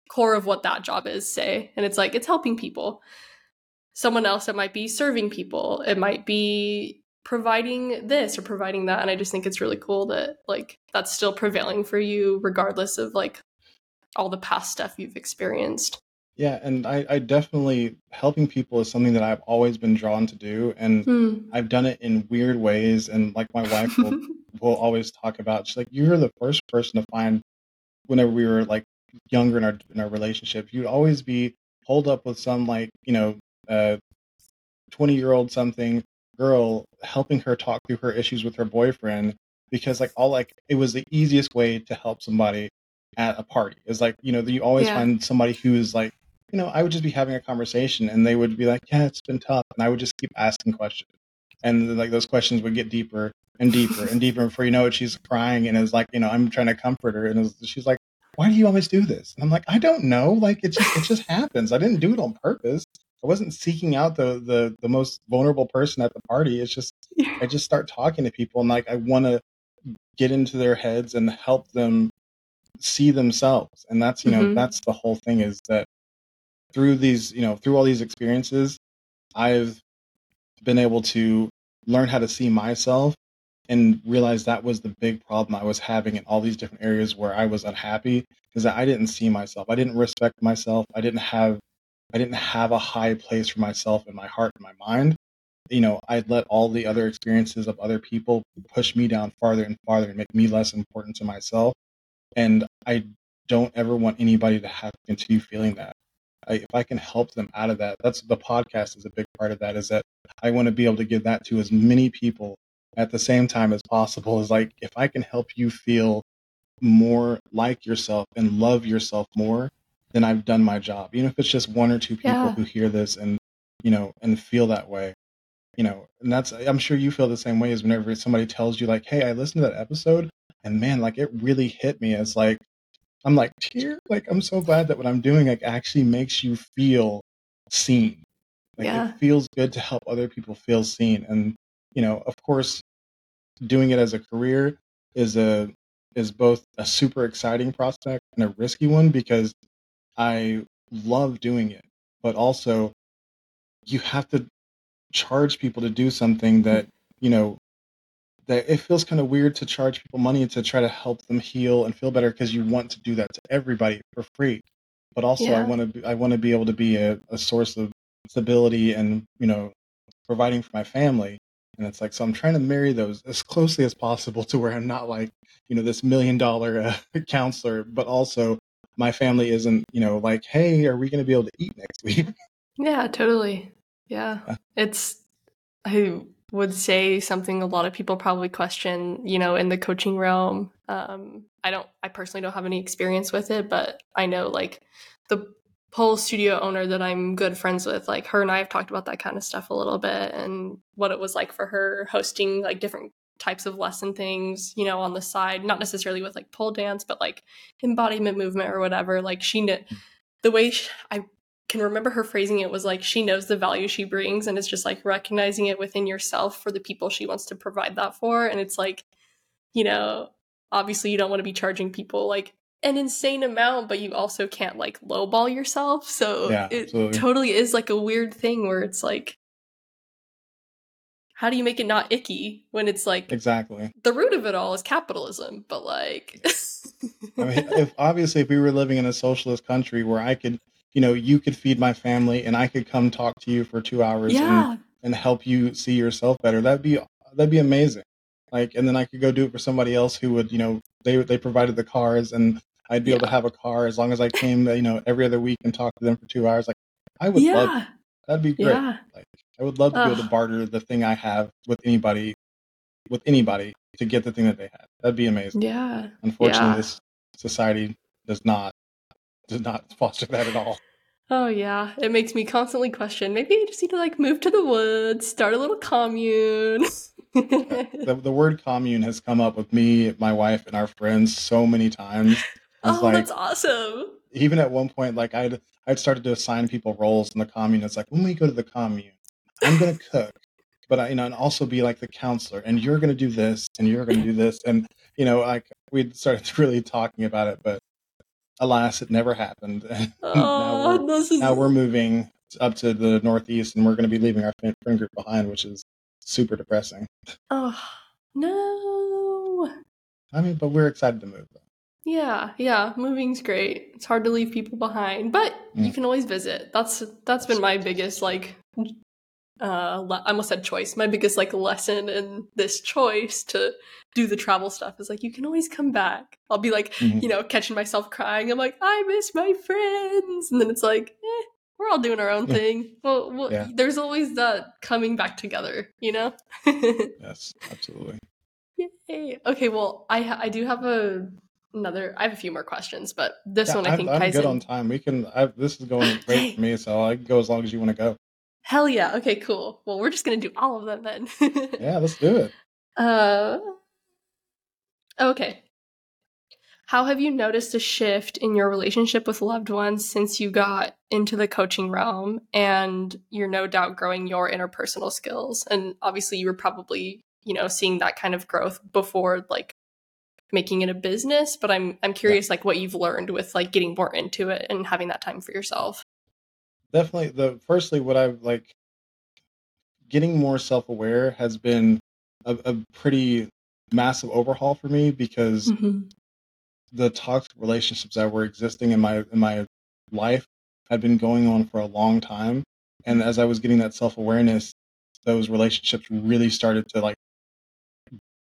core of what that job is say and it's like it's helping people someone else it might be serving people it might be providing this or providing that and i just think it's really cool that like that's still prevailing for you regardless of like all the past stuff you've experienced yeah, and I, I definitely helping people is something that I've always been drawn to do, and mm. I've done it in weird ways. And like my wife will [laughs] will always talk about, she's like, "You're the first person to find." Whenever we were like younger in our in our relationship, you'd always be pulled up with some like you know, uh, twenty year old something girl helping her talk through her issues with her boyfriend because like all like it was the easiest way to help somebody at a party is like you know you always yeah. find somebody who is like you know, I would just be having a conversation and they would be like, yeah, it's been tough. And I would just keep asking questions. and like those questions would get deeper and deeper and deeper. Before you know it, she's crying and is like, you know, I'm trying to comfort her, and she's like, "Why do you always do this?" And I'm like, "I don't know. Like it just it just happens. I didn't do it on purpose. I wasn't seeking out the the the most vulnerable person at the party. It's just I just start talking to people and like I want to get into their heads and help them see themselves. And that's you know mm-hmm. that's the whole thing is that through these you know through all these experiences, I've been able to learn how to see myself and realize that was the big problem I was having in all these different areas where I was unhappy is that I didn't see myself. I didn't respect myself. I didn't have I didn't have a high place for myself in my heart and my mind. You know, I'd let all the other experiences of other people push me down farther and farther and make me less important to myself. And I don't ever want anybody to have to continue feeling that. I, if I can help them out of that, that's the podcast is a big part of that. Is that I want to be able to give that to as many people at the same time as possible. Is like if I can help you feel more like yourself and love yourself more, then I've done my job. Even if it's just one or two people yeah. who hear this and you know and feel that way, you know. And that's I'm sure you feel the same way as whenever somebody tells you like, "Hey, I listened to that episode, and man, like it really hit me." It's like I'm like tear. Like I'm so glad that what I'm doing like actually makes you feel seen. Like yeah. it feels good to help other people feel seen. And you know, of course, doing it as a career is a is both a super exciting prospect and a risky one because I love doing it, but also you have to charge people to do something that, you know, that it feels kind of weird to charge people money to try to help them heal and feel better because you want to do that to everybody for free. But also yeah. I want to be, I want to be able to be a, a source of stability and, you know, providing for my family. And it's like, so I'm trying to marry those as closely as possible [laughs] to where I'm not like, you know, this million dollar uh, [laughs] counselor, but also my family isn't, you know, like, hey, are we going to be able to eat next week? [laughs] Yeah, totally. Yeah. It's, I would say something a lot of people probably question, you know, in the coaching realm. Um, I don't, I personally don't have any experience with it, but I know like the pole studio owner that I'm good friends with, like her and I have talked about that kind of stuff a little bit and what it was like for her hosting like different types of lesson things, you know, on the side, not necessarily with like pole dance, but like embodiment movement or whatever. Like she, kn- hmm. the way she, I can remember her phrasing it was like she knows the value she brings and it's just like recognizing it within yourself for the people she wants to provide that for. And it's like, you know, obviously you don't want to be charging people like an insane amount, but you also can't like lowball yourself. So yeah, it absolutely. totally is like a weird thing where it's like, how do you make it not icky when it's like exactly the root of it all is capitalism but like i mean if obviously if we were living in a socialist country where i could you know you could feed my family and i could come talk to you for two hours yeah. and, and help you see yourself better that'd be that'd be amazing like and then i could go do it for somebody else who would you know they they provided the cars and i'd be yeah. able to have a car as long as i came you know every other week and talk to them for two hours like i would yeah. love that. that'd be great like I would love to be able to barter the thing I have with anybody, with anybody to get the thing that they have. That'd be amazing. Yeah. Unfortunately, yeah. this society does not does not [laughs] foster that at all. Oh yeah, it makes me constantly question. Maybe I just need to like move to the woods, start a little commune. the, [laughs] the word commune has come up with me, my wife, and our friends so many times. oh, like, that's awesome. Even at one point, like I'd I'd started to assign people roles in the commune. It's like when we go to the commune, I'm going to cook, but I, you know, and also be like the counselor, and you're going to do this, and you're going to do this, and you know, like we started [laughs] really talking about it, but alas, it never happened. [laughs] Oh, now, we're, is... now we're moving up to the northeast, and we're going to be leaving our friend group behind, which is super depressing. Oh no! I mean, but we're excited to move. Though. Yeah, yeah, moving's great. It's hard to leave people behind, but mm. you can always visit. That's that's been my biggest like uh le- I almost said choice. My biggest like lesson in this choice to do the travel stuff is like you can always come back. I'll be like, mm-hmm. you know, catching myself crying. I'm like, I miss my friends, and then it's like, eh, we're all doing our own thing. Well, well yeah. there's always that coming back together, you know. [laughs] yes, absolutely. Yay. Okay, well, I I do have a another. I have a few more questions, but this yeah, one I think I'm, I'm good in. on time. We can. I, this is going great for [laughs] me, so I can go as long as you want to go. Hell yeah. Okay, cool. Well, we're just going to do all of them then. [laughs] yeah, let's do it. Uh Okay. How have you noticed a shift in your relationship with loved ones since you got into the coaching realm and you're no doubt growing your interpersonal skills? And obviously, you were probably, you know, seeing that kind of growth before like making it a business, but I'm I'm curious yeah. like what you've learned with like getting more into it and having that time for yourself. Definitely the firstly what I've like getting more self-aware has been a, a pretty massive overhaul for me because mm-hmm. the toxic relationships that were existing in my in my life had been going on for a long time. And as i was getting that self-awareness those relationships really started to like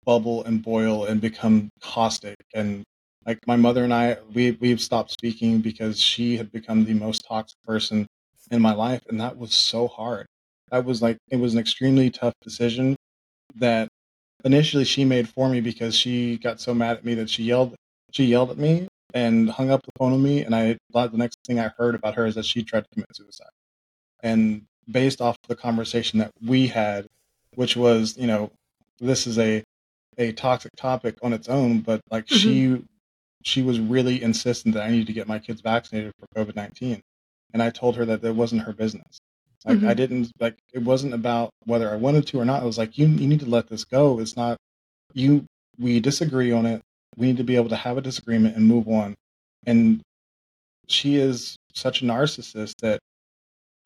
bubble and boil and become caustic. And like my mother and i we we've stopped speaking because she had become the most toxic person in my life and that was so hard that was like it was an extremely tough decision that initially she made for me because she got so mad at me that she yelled she yelled at me and hung up the phone on me. And I thought the next thing I heard about her is that she tried to commit suicide. And based off the conversation that we had, which was, you know, this is a a toxic topic on its own, but like mm-hmm. she she was really insistent that I needed to get my kids vaccinated for COVID nineteen. And I told her that it wasn't her business. Like mm-hmm. I didn't like it wasn't about whether I wanted to or not. It was like you you need to let this go. It's not you we disagree on it we need to be able to have a disagreement and move on. And she is such a narcissist that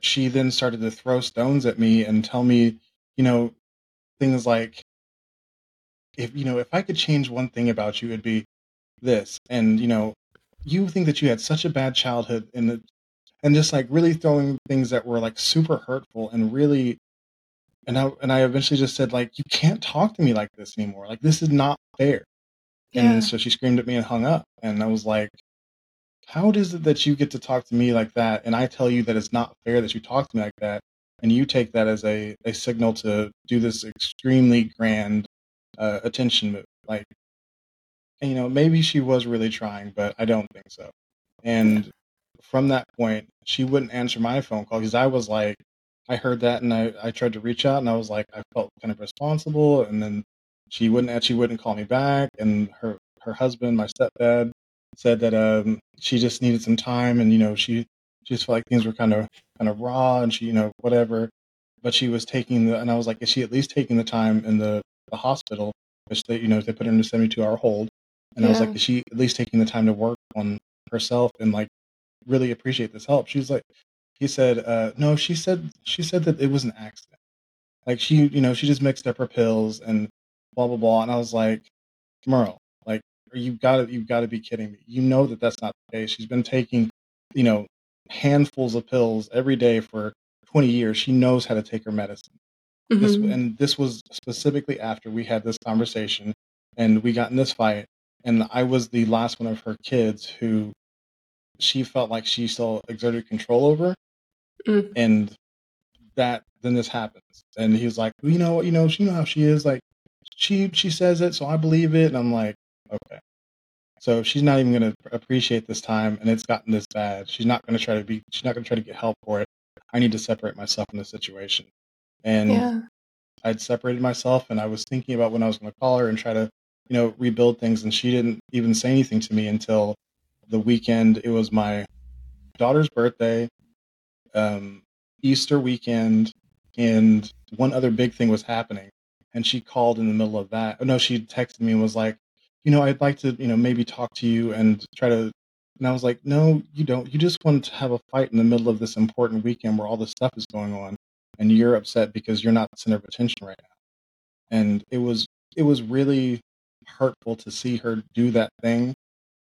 she then started to throw stones at me and tell me, you know, things like, if you know, if I could change one thing about you, it'd be this. And you know, you think that you had such a bad childhood, and and just like really throwing things that were like super hurtful and really. And I and I eventually just said like, you can't talk to me like this anymore. Like this is not fair. And so she screamed at me and hung up. And I was like, how is it that you get to talk to me like that? And I tell you that it's not fair that you talk to me like that. And you take that as a, a signal to do this extremely grand uh, attention move. Like, you know, maybe she was really trying, but I don't think so. And from that point, she wouldn't answer my phone call because I was like, I heard that and I, I tried to reach out and I was like, I felt kind of responsible. And then she wouldn't she wouldn't call me back and her her husband my stepdad said that um she just needed some time and you know she she just felt like things were kind of kind of raw and she you know whatever but she was taking the and i was like is she at least taking the time in the the hospital which they you know they put her in a 72 hour hold and yeah. i was like is she at least taking the time to work on herself and like really appreciate this help she's like he said uh no she said she said that it was an accident like she you know she just mixed up her pills and blah blah blah. And I was like, Merle, like you've got to you've got to be kidding me. You know that that's not the case. She's been taking, you know, handfuls of pills every day for 20 years. She knows how to take her medicine. Mm-hmm. This, and this was specifically after we had this conversation and we got in this fight. And I was the last one of her kids who she felt like she still exerted control over. Mm. And that then this happens. And he's like, well, you know what, you know, you know how she is. Like she she says it, so I believe it, and I'm like, okay. So she's not even going to appreciate this time, and it's gotten this bad. She's not going to try to be. She's not going to try to get help for it. I need to separate myself from the situation, and yeah. I'd separated myself, and I was thinking about when I was going to call her and try to, you know, rebuild things, and she didn't even say anything to me until the weekend. It was my daughter's birthday, um, Easter weekend, and one other big thing was happening and she called in the middle of that. No, she texted me and was like, you know, I'd like to, you know, maybe talk to you and try to. And I was like, no, you don't. You just want to have a fight in the middle of this important weekend where all this stuff is going on, and you're upset because you're not the center of attention right now. And it was it was really hurtful to see her do that thing,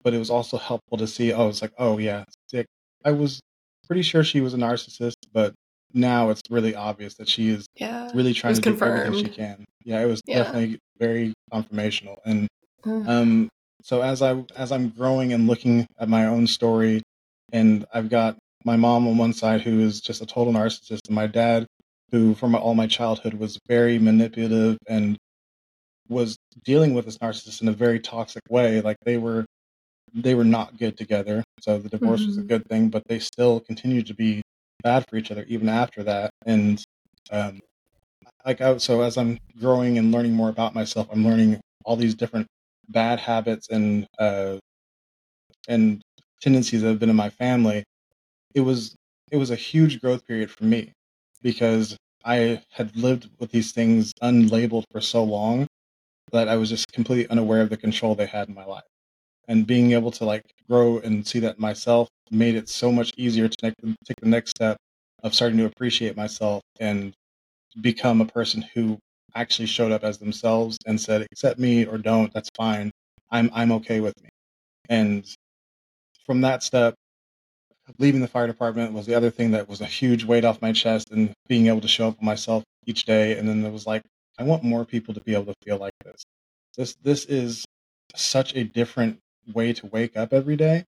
but it was also helpful to see. Oh, it's like, oh yeah, sick. I was pretty sure she was a narcissist, but now it's really obvious that she is yeah, really trying to confirmed. do everything she can. Yeah, it was yeah. definitely very confirmational. And mm. um, so as I as I'm growing and looking at my own story, and I've got my mom on one side who is just a total narcissist, and my dad who from all my childhood was very manipulative and was dealing with this narcissist in a very toxic way. Like they were they were not good together. So the divorce mm-hmm. was a mm-hmm. good thing, but they still continued to be bad for each other even after that. And um, like I, so as I'm growing and learning more about myself, I'm learning all these different bad habits and uh, and tendencies that have been in my family. It was it was a huge growth period for me because I had lived with these things unlabeled for so long that I was just completely unaware of the control they had in my life. And being able to like grow and see that myself made it so much easier to take, take the next step of starting to appreciate myself and become a person who actually showed up as themselves and said, accept me or don't, that's fine. I'm I'm okay with me. And from that step, leaving the fire department was the other thing that was a huge weight off my chest and being able to show up for myself each day. And then it was like, I want more people to be able to feel like this. This this is such a different way to wake up every day.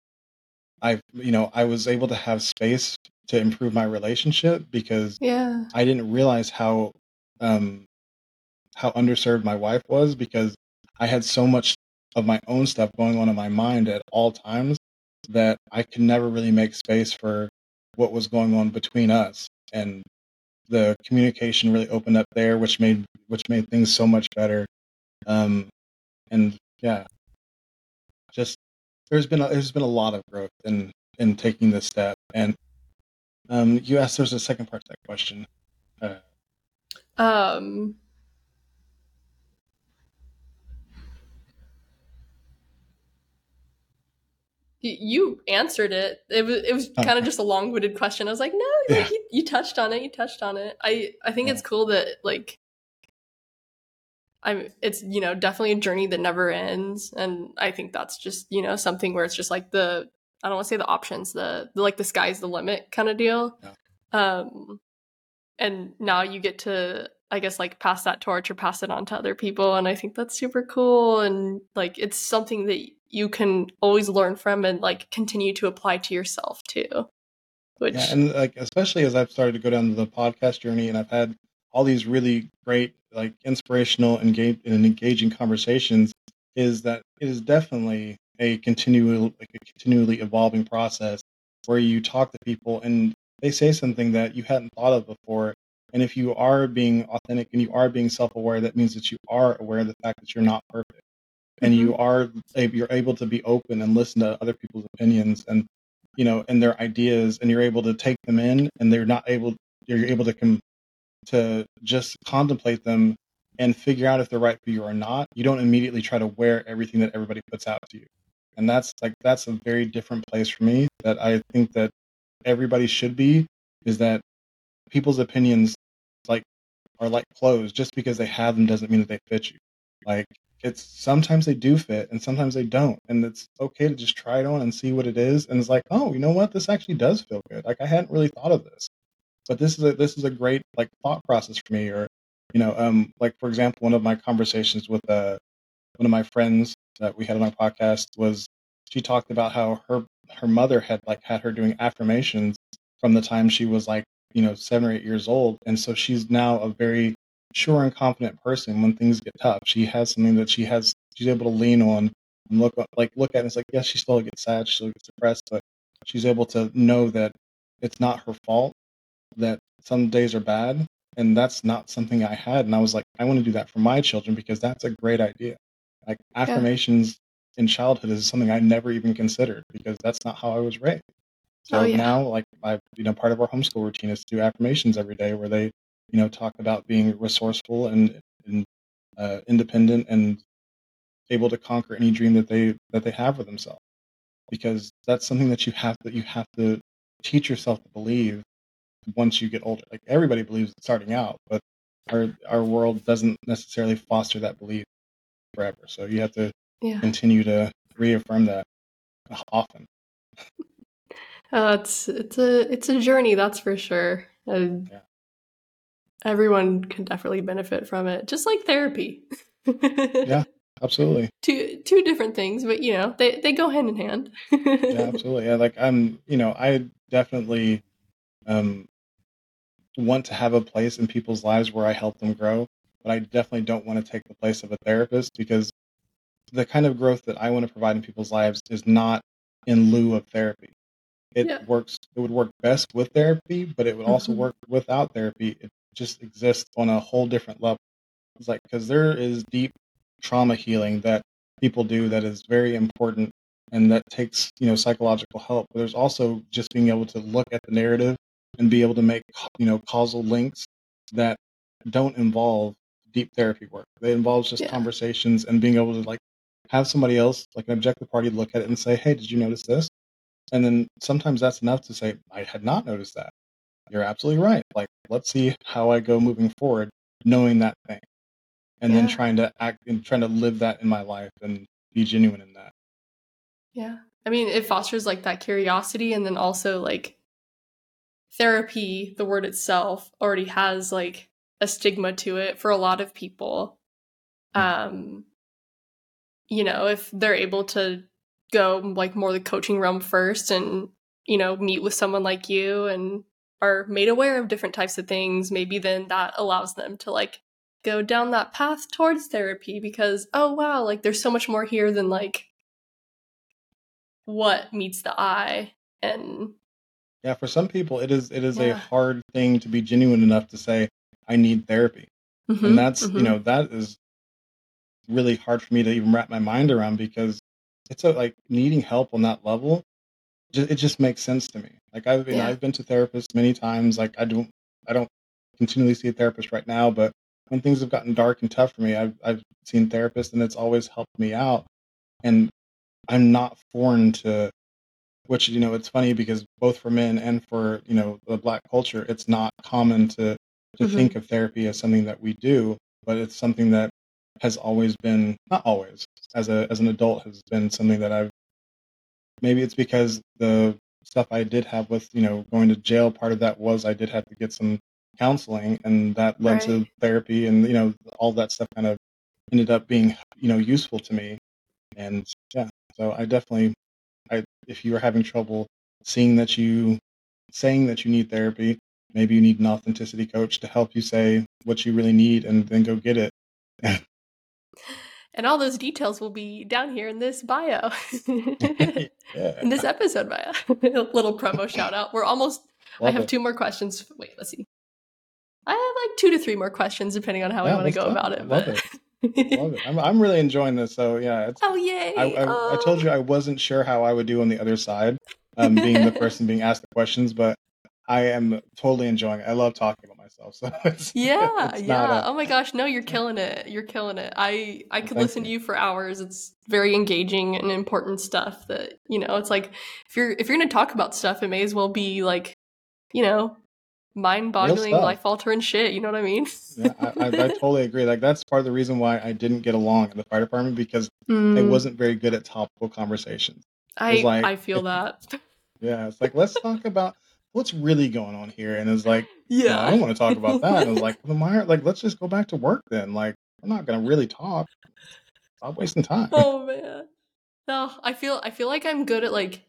I you know, I was able to have space to improve my relationship because yeah. I didn't realize how um how underserved my wife was because I had so much of my own stuff going on in my mind at all times that I could never really make space for what was going on between us. And the communication really opened up there, which made which made things so much better. Um, and yeah, there's been a, there's been a lot of growth in in taking this step. And um, you asked there's a second part to that question. Uh, um, you answered it. It was it was kind of just a long-winded question. I was like, no, yeah. like, you, you, touched on it. You touched on it. I I think yeah. it's cool that like I'm. It's you know definitely a journey that never ends, and I think that's just you know something where it's just like the I don't want to say the options, the, the like the sky's the limit kind of deal. Yeah. Um, and now you get to I guess like pass that torch or pass it on to other people, and I think that's super cool. And like it's something that you can always learn from and like continue to apply to yourself too. Which yeah, and like especially as I've started to go down the podcast journey and I've had all these really great like inspirational engage and engaging conversations is that it is definitely a continual like a continually evolving process where you talk to people and they say something that you hadn't thought of before and if you are being authentic and you are being self-aware that means that you are aware of the fact that you're not perfect and you mm-hmm. are you're able to be open and listen to other people's opinions and you know and their ideas and you're able to take them in and they're not able you're able to come to just contemplate them and figure out if they're right for you or not you don't immediately try to wear everything that everybody puts out to you. And that's like that's a very different place for me that i think that everybody should be is that people's opinions like are like clothes just because they have them doesn't mean that they fit you. Like it's sometimes they do fit and sometimes they don't. And it's okay to just try it on and see what it is. And it's like oh you know what? This actually does feel good. Like i hadn't really thought of this but this is a this is a great like thought process for me or you know um like for example one of my conversations with uh one of my friends that we had on our podcast was she talked about how her her mother had like had her doing affirmations from the time she was like you know seven or eight years old and so she's now a very sure and confident person when things get tough. She has something that she has she's able to lean on and look like look at it. It's like yes, she still gets sad, she still gets depressed, but she's able to know that it's not her fault. That some days are bad, and that's not something I had. And I was like, I want to do that for my children because that's a great idea. Like affirmations yeah. in childhood is something I never even considered because that's not how I was raised. So oh, yeah. now, like I, you know, part of our homeschool routine is to do affirmations every day, where they you know, talk about being resourceful and, and uh, independent and able to conquer any dream that they that they have for themselves. Because that's something that you have that you have to teach yourself to believe once you get older. Like everybody believes starting out, but our our world doesn't necessarily foster that belief forever. So you have to yeah. continue to reaffirm that often. [laughs] Uh, it's it's a it's a journey, that's for sure. Yeah everyone can definitely benefit from it, just like therapy. yeah, [laughs] absolutely. Two two different things, but you know they they go hand in hand. yeah, absolutely. Yeah, like I'm, you know, I definitely um want to have a place in people's lives where I help them grow, but I definitely don't want to take the place of a therapist because the kind of growth that I want to provide in people's lives is not in lieu of therapy. it yeah. works it would work best with therapy but it would also mm-hmm. work without therapy it just exists on a whole different level it's like because there is deep trauma healing that people do that is very important and that takes you know psychological help but there's also just being able to look at the narrative and be able to make you know causal links that don't involve deep therapy work they involve just yeah. conversations and being able to like have somebody else like an objective party look at it and say hey did you notice this and then sometimes that's enough to say, I had not noticed that. You're absolutely right. Like, let's see how I go moving forward, knowing that thing. And yeah. then trying to act and trying to live that in my life and be genuine in that. Yeah. I mean, it fosters like that curiosity and then also like therapy, the word itself already has like a stigma to it for a lot of people. Um, you know, if they're able to go like more the coaching realm first and you know meet with someone like you and are made aware of different types of things maybe then that allows them to like go down that path towards therapy because oh wow like there's so much more here than like what meets the eye and yeah for some people it is it is yeah. a hard thing to be genuine enough to say i need therapy mm-hmm, and that's mm-hmm. you know that is really hard for me to even wrap my mind around because it's a, like needing help on that level. It just makes sense to me. Like I've been, yeah. I've been to therapists many times. Like I don't, I don't continually see a therapist right now, but when things have gotten dark and tough for me, I've I've seen therapists, and it's always helped me out. And I'm not foreign to, which you know, it's funny because both for men and for you know the black culture, it's not common to to mm-hmm. think of therapy as something that we do, but it's something that has always been not always as a as an adult has been something that I've maybe it's because the stuff I did have with you know going to jail part of that was I did have to get some counseling and that led right. to therapy and you know all that stuff kind of ended up being you know useful to me and yeah so I definitely I if you are having trouble seeing that you saying that you need therapy maybe you need an authenticity coach to help you say what you really need and then go get it and all those details will be down here in this bio, [laughs] yeah. in this episode bio. [laughs] Little promo shout out. We're almost. Love I have it. two more questions. Wait, let's see. I have like two to three more questions, depending on how yeah, we want to go about it. Love it. [laughs] Love it. I'm, I'm really enjoying this. So yeah. It's, oh yay! I, I, oh. I, told you I wasn't sure how I would do on the other side, um, being the [laughs] person being asked the questions, but I am totally enjoying it. I love talking about myself. [laughs] So it's, yeah, it's yeah. A... oh my gosh, no, you're killing it. You're killing it. I I could listen you. to you for hours. It's very engaging and important stuff. That you know, it's like if you're if you're going to talk about stuff, it may as well be like, you know, mind-boggling, life-altering shit. You know what I mean? yeah, I, I, I, totally agree. Like that's part of the reason why I didn't get along in the fire department because mm. I wasn't very good at topical conversations. I like, I feel that. [laughs] Yeah, it's like let's talk about what's really going on here? And it's like, yeah, I don't want to talk about that. And I was like, [laughs] well, my, like, let's just go back to work then. Like, I'm not gonna really talk. Stop wasting time. Oh man. No, I feel I feel like I'm good at like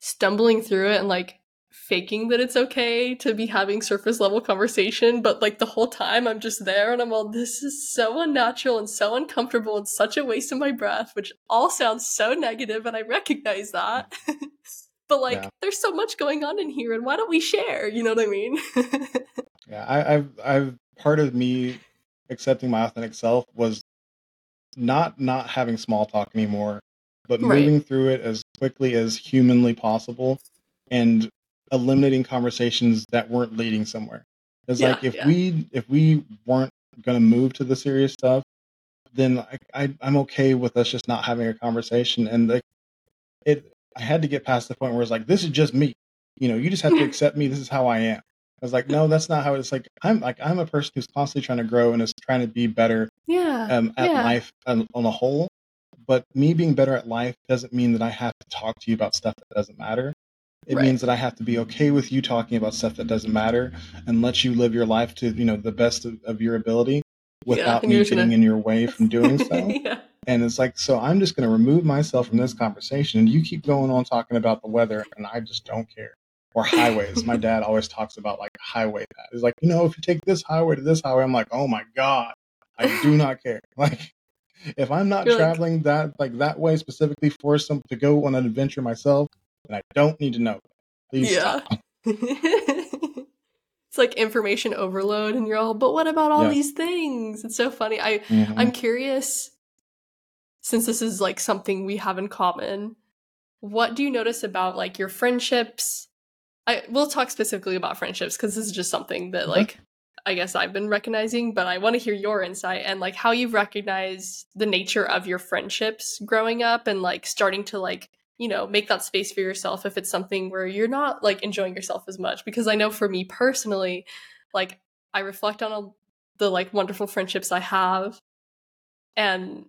stumbling through it and like faking that it's okay to be having surface level conversation, but like the whole time I'm just there and I'm all, this is so unnatural and so uncomfortable and such a waste of my breath, which all sounds so negative and I recognize that. [laughs] but like yeah. there's so much going on in here and why don't we share you know what i mean [laughs] yeah I, i've i've part of me accepting my authentic self was not not having small talk anymore but right. moving through it as quickly as humanly possible and eliminating conversations that weren't leading somewhere it's yeah, like if yeah. we if we weren't going to move to the serious stuff then I, I i'm okay with us just not having a conversation and like it I had to get past the point where it's like, this is just me. You know, you just have to [laughs] accept me. This is how I am. I was like, no, that's not how it's like. I'm like, I'm a person who's constantly trying to grow and is trying to be better yeah, um, at yeah. life on, on a whole. But me being better at life doesn't mean that I have to talk to you about stuff that doesn't matter. It right. means that I have to be okay with you talking about stuff that doesn't matter and let you live your life to, you know, the best of, of your ability without yeah, me getting gonna... in your way from doing [laughs] so. yeah. And it's like, so I'm just going to remove myself from this conversation. And you keep going on talking about the weather, and I just don't care. Or highways. my [laughs] dad always talks about like highway. He's like, you know, if you take this highway to this highway, I'm like, oh my God, I do [laughs] not care. Like, if I'm not You're traveling like... that like that way specifically for some to go on an adventure myself, then I don't need to know. Please yeah. stop. [laughs] it's like information overload and you're all, but what about all yeah. these things? It's so funny. I mm-hmm. I'm curious since this is like something we have in common. What do you notice about like your friendships? I we'll talk specifically about friendships because this is just something that like I guess I've been recognizing, but I want to hear your insight and like how you've recognized the nature of your friendships growing up and like starting to like, you know, make that space for yourself if it's something where you're not like enjoying yourself as much. Because I know for me personally, like I reflect on a, the like wonderful friendships I have and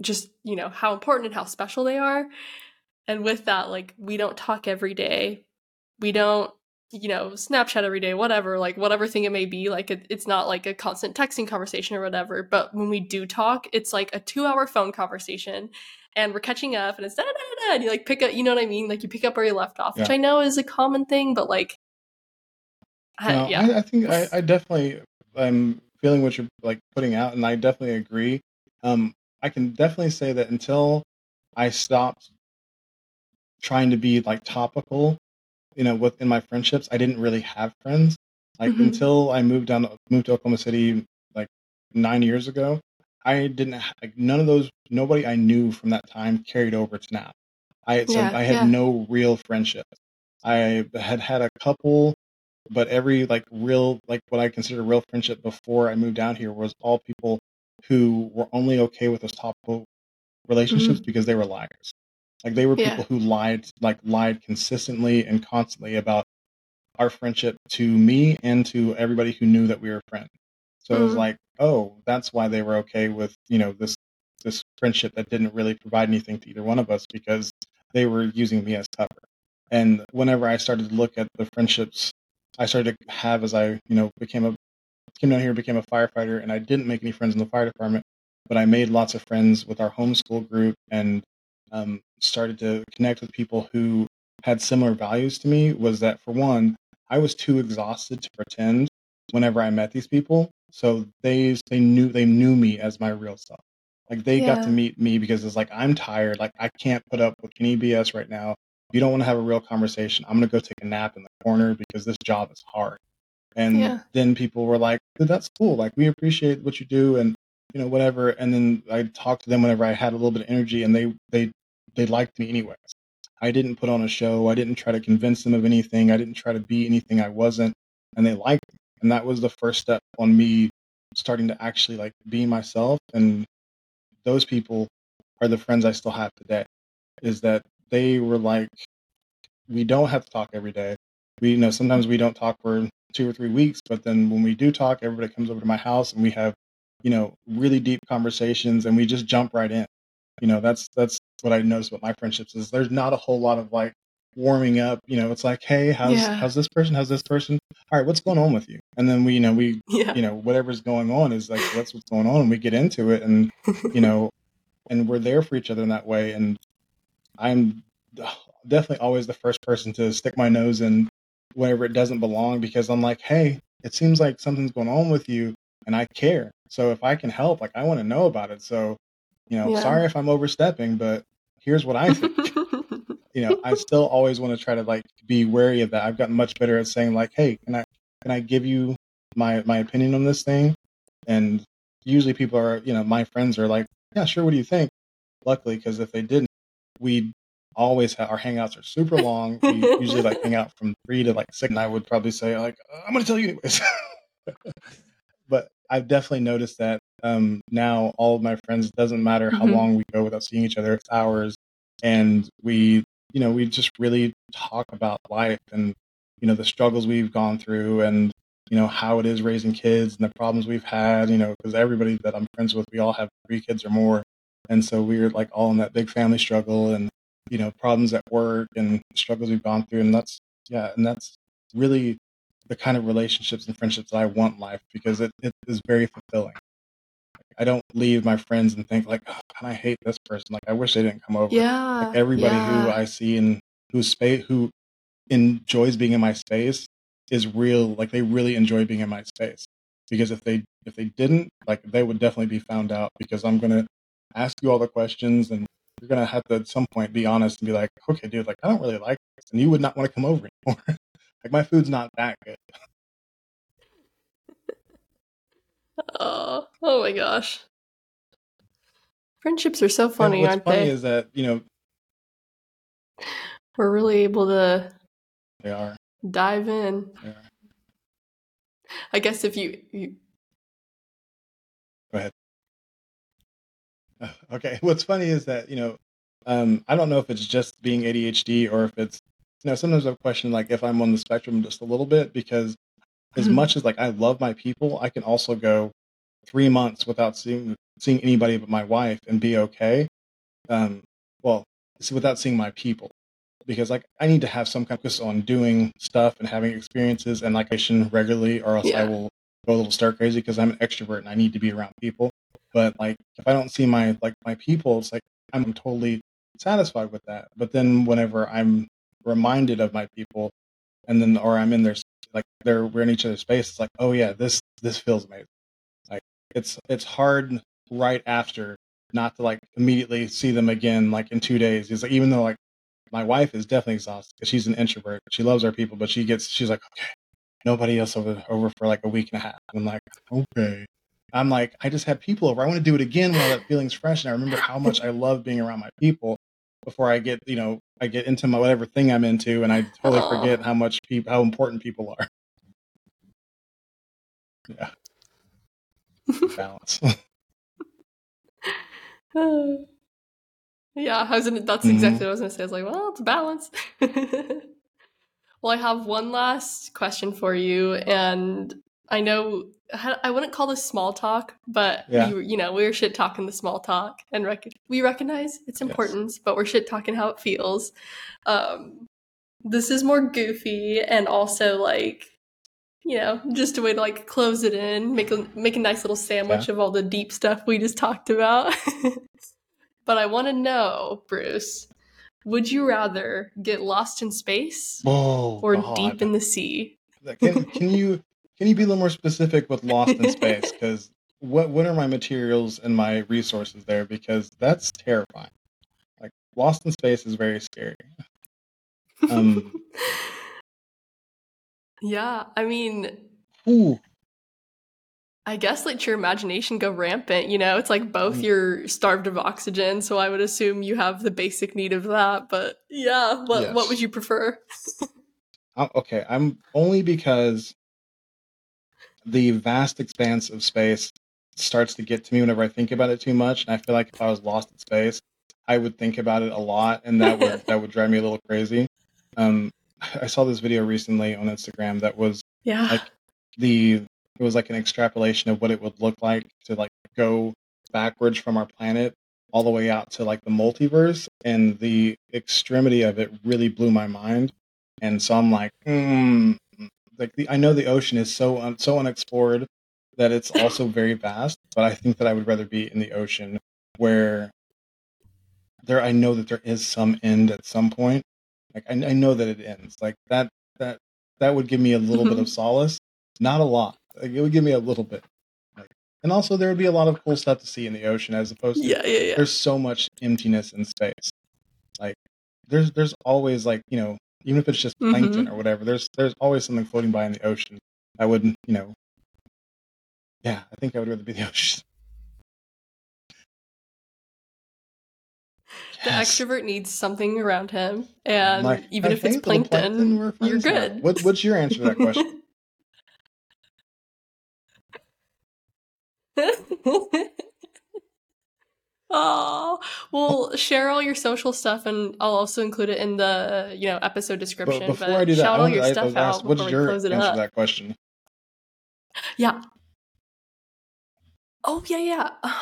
just, you know, how important and how special they are. And with that, like we don't talk every day. We don't you know, Snapchat every day, whatever, like whatever thing it may be. Like it, it's not like a constant texting conversation or whatever. But when we do talk, it's like a two hour phone conversation and we're catching up and it's da da da da. And you like pick up, you know what I mean? Like you pick up where you left off, yeah. which I know is a common thing, but like, I, yeah. I, I think I, I definitely, I'm feeling what you're like putting out and I definitely agree. Um, I can definitely say that until I stopped trying to be like topical you know, within my friendships, I didn't really have friends. Like mm-hmm. until I moved down, moved to Oklahoma City like nine years ago, I didn't like none of those. Nobody I knew from that time carried over to now. I so yeah, I had yeah. no real friendships. I had had a couple, but every like real like what I consider real friendship before I moved down here was all people who were only okay with those topical relationships mm-hmm. because they were liars. Like they were yeah. people who lied, like lied consistently and constantly about our friendship to me and to everybody who knew that we were friends. So mm-hmm. it was mm-hmm. like, oh, that's why they were okay with you know this this friendship that didn't really provide anything to either one of us because they were using me as cover. And whenever I started to look at the friendships I started to have as I you know became a came down here became a firefighter and I didn't make any friends in the fire department, but I made lots of friends with our homeschool group and um, started to connect with people who had similar values to me was that for one, I was too exhausted to pretend whenever I met these people. So they they knew they knew me as my real self. Like they yeah. got to meet me because it's like I'm tired. Like I can't put up with any BS right now. If you don't want to have a real conversation, I'm gonna go take a nap in the corner because this job is hard. And yeah. then people were like, "That's cool. Like we appreciate what you do, and you know whatever." And then I talked to them whenever I had a little bit of energy, and they they they liked me anyways. I didn't put on a show. I didn't try to convince them of anything. I didn't try to be anything I wasn't, and they liked me. And that was the first step on me starting to actually like be myself. And those people are the friends I still have today. Is that they were like, we don't have to talk every day. We you know sometimes we don't talk for two or three weeks, but then when we do talk, everybody comes over to my house and we have you know really deep conversations and we just jump right in you know that's that's what I noticed about my friendships is there's not a whole lot of like warming up. You know, it's like, hey, how's yeah. how's this person? How's this person? All right, what's going on with you? And then we, you know, we, [laughs] yeah. you know, whatever's going on is like, what's what's going on, and we get into it, and you [laughs] know, and we're there for each other in that way. And I'm definitely always the first person to stick my nose in wherever it doesn't belong because I'm like, hey, it seems like something's going on with you, and I care. So if I can help, like I want to know about it. So you know, yeah. sorry if I'm overstepping, but here's what I think. [laughs] you know, I still always want to try to like be wary of that. I've gotten much better at saying like, hey, can I can I give you my my opinion on this thing? And usually people are, you know, my friends are like, yeah, sure. What do you think? Luckily, because if they didn't, we always have our hangouts are super long. We usually like hang out from three to like six. And I would probably say like, I'm going to tell you anyways. [laughs] I've definitely noticed that um, now all of my friends doesn't matter how mm-hmm. long we go without seeing each other it's hours and we you know we just really talk about life and you know the struggles we've gone through and you know how it is raising kids and the problems we've had you know because everybody that i'm friends with we all have three kids or more. And so we're like all in that big family struggle and you know problems at work and struggles we've gone through. And that's yeah and that's really the kind of relationships and friendships that i want in life because it, it is very fulfilling I don't leave my friends and think like, oh, I hate this person. Like, I wish they didn't come over. Yeah. Like everybody yeah. who I see and who space who enjoys being in my space is real. Like they really enjoy being in my space. Because if they if they didn't, like they would definitely be found out because I'm gonna ask you all the questions and you're gonna have to at some point be honest and be like, okay, dude, like I don't really like this, and you would not want to come over anymore. [laughs] like my food's not that good. [laughs] Oh, oh my gosh. Friendships are so funny, what's aren't funny they? is that, you know, We're really able to they are. dive in. Are. I guess if you, you Go ahead. [laughs] Okay. What's funny is that, you know, um, I don't know if it's just being ADHD or if it's, you know, sometimes I've questioned like if I'm on the spectrum just a little bit because as Mhm. much as like I love my people, I can also go three months without seeing seeing anybody but my wife and be okay. Um, well, without seeing my people because like I need to have some kind of focus on doing stuff and having experiences and like I should regularly, or else I will go a little stir crazy because I'm an extrovert and I need to be around people. But like if I don't see my like my people, it's like I'm totally satisfied with that. But then whenever I'm reminded of my people, and then or I'm in their like they're we're in each other's space, it's like oh yeah, this this feels amazing. Like it's it's hard right after not to like immediately see them again like in two days. It's like even though like my wife is definitely exhausted because she's an introvert. She loves our people, but she gets she's like okay, nobody else over over for like a week and a half. I'm like okay. I'm like I just had people over. I want to do it again while that feeling's fresh, and I remember how much I love being around my people before I get you know I get into my whatever thing I'm into, and I totally Aw. forget how much people how important people are. Yeah, [laughs] balance. [sighs] yeah, I was gonna, that's Mhm. exactly what I was gonna say. I was like, well, it's balance. [laughs] well, I have one last question for you, and I know I wouldn't call this small talk, but Yeah. you, you know, we were shit talking the small talk, and rec- we recognize its Yes. importance, but we're shit talking how it feels. Um, this is more goofy and also like you know just a way to like close it in make a make a nice little sandwich of all the deep stuff we just talked about [laughs] but i want to know bruce would you rather get lost in space Whoa, or God. deep in the sea Can, can you can you be a little more specific with Lost in [laughs] Space? Because what what are my materials and my resources there? Because that's terrifying. Like Lost in Space is very scary. Um, [laughs] yeah i mean Ooh, I guess let your imagination go rampant, you know? It's like both Mm. you're starved of oxygen, so I would assume you have the basic need of that, but yeah, what what would you prefer? I'm- [laughs] okay. I'm only because the vast expanse of space starts to get to me whenever I think about it too much, and I feel like if I was lost in space, I would think about it a lot, and that would [laughs] that would drive me a little crazy. Um, I saw this video recently on Instagram that was Yeah. like the it was like an extrapolation of what it would look like to like go backwards from our planet all the way out to like the multiverse and the extremity of it really blew my mind and so i'm like hmm like the, i know the ocean is so un, so unexplored that it's also [laughs] very vast but i think that i would rather be in the ocean where there i know that there is some end at some point. Like i, I know that it ends. Like that that that would give me a little bit Mhm. of solace. Not a lot. Like, it would give me a little bit. Like, and also there would be a lot of cool stuff to see in the ocean as opposed to yeah, yeah, yeah. there's so much emptiness in space. Like there's there's always like you know even if it's just plankton mm-hmm. or whatever there's there's always something floating by in the ocean i wouldn't you know yeah i think i would rather be the [laughs] ocean The Yes. extrovert needs something around him, and My- even my if it's little plankton, you're good. What, what's your answer to that question? [laughs] [laughs] Oh well, share all your social stuff, and I'll also include it in the you know episode description. But before I do that, shout all your stuff was asked, out what's before we your close answer it to up. that question? Yeah. Oh yeah, yeah. [sighs]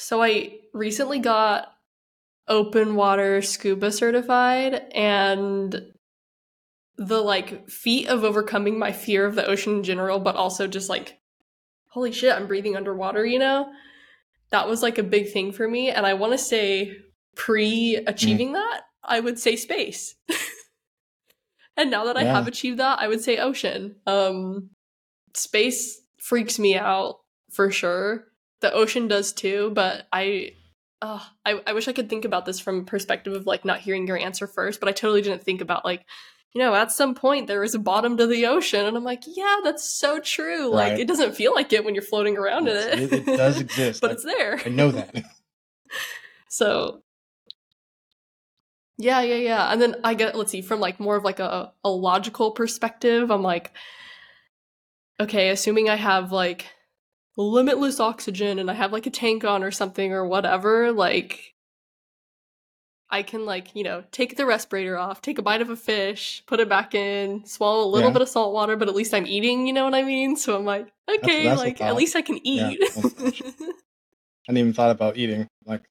So I recently got open water scuba certified and the like feat of overcoming my fear of the ocean in general, but also just like holy shit, I'm breathing underwater, you know? That was like a big thing for me and I want to say pre achieving that, I would say space. [laughs] and now that I have achieved that, I would say ocean. Um space freaks me out for sure. the ocean does too, but I uh, I, I wish I could think about this from perspective of like not hearing your answer first, but I totally didn't think about like, you know, at some point there is a bottom to the ocean, and I'm like, yeah, that's so true. Right. Like it doesn't feel like it when you're floating around yes, in it. it. it. does [laughs] exist, but I, it's there. I know that. [laughs] [laughs] so, yeah, yeah, yeah. And then I get let's see from like more of like a a logical perspective. I'm like, okay, assuming I have like limitless oxygen and I have like a tank on or something or whatever, like I can like, you know, take the respirator off, take a bite of a fish, put it back in, swallow a little yeah. bit of salt water, but at least I'm eating, you know what I mean? So I'm like, okay, that's, that's like at least I can eat. Yeah. [laughs] I hadn't even thought about eating. Like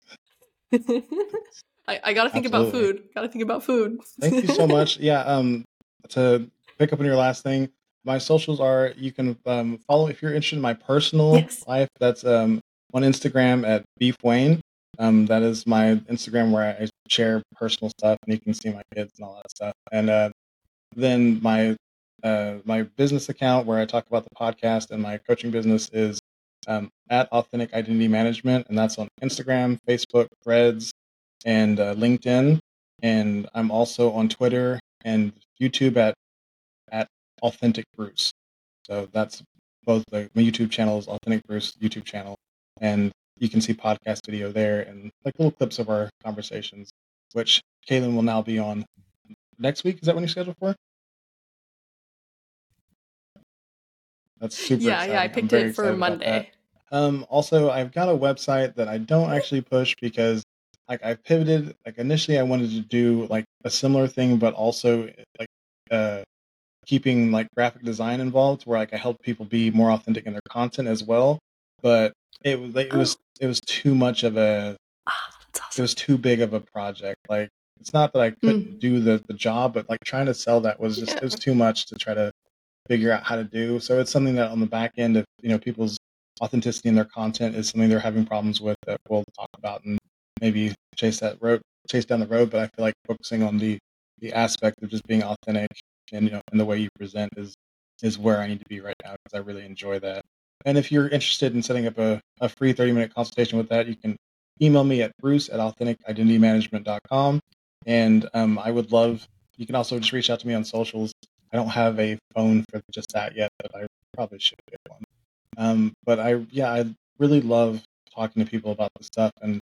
I, I gotta think Absolutely. about food. Gotta think about food. Thank you so much. [laughs] Yeah, um to pick up on your last thing, my socials are you can um, follow if you're interested in my personal yes. life. That's um, on Instagram at Beef Wayne. Um, that is my Instagram where I share personal stuff, and you can see my kids and all that stuff. And uh, then my uh, my business account where I talk about the podcast and my coaching business is um, at Authentic Identity Management, and that's on Instagram, Facebook, Threads, and uh, LinkedIn. And I'm also on Twitter and YouTube at at Authentic Bruce. So that's both the, my YouTube channel is Authentic Bruce YouTube channel, and you can see podcast video there and like little clips of our conversations, which Kaylin will now be on next week. Is that when you're scheduled for? That's super. Yeah, exciting. yeah, I picked it for Monday. Um, also, I've got a website that I don't actually push because like I pivoted. Like initially, I wanted to do like a similar thing, but also like uh, keeping like graphic design involved where like I help people be more authentic in their content as well. But it was it was. It was too much of a oh, awesome. it was too big of a project. Like it's not that I couldn't mm. do the, the job, but like trying to sell that was just yeah. it was too much to try to figure out how to do. So it's something that on the back end of you know people's authenticity in their content is something they're having problems with that we'll talk about and maybe chase that road chase down the road. But I feel like focusing on the the aspect of just being authentic and you know and the way you present is is where I need to be right now because I really enjoy that. And if you're interested in setting up a, a free 30 minute consultation with that, you can email me at bruce at authenticidentitymanagement.com. And um, I would love, you can also just reach out to me on socials. I don't have a phone for just that yet, but I probably should get one. Um, but I, yeah, I really love talking to people about this stuff. And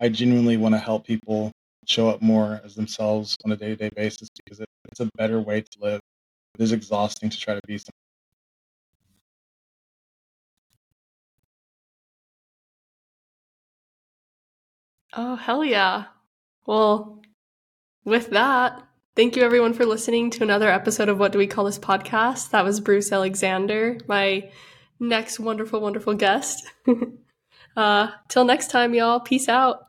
I genuinely want to help people show up more as themselves on a day to day basis because it, it's a better way to live. It is exhausting to try to be Oh, hell yeah. Well, with that, thank you everyone for listening to another episode of What Do We Call This Podcast? That was Bruce Alexander, my next wonderful, wonderful guest. [laughs] uh, till next time, y'all. Peace out.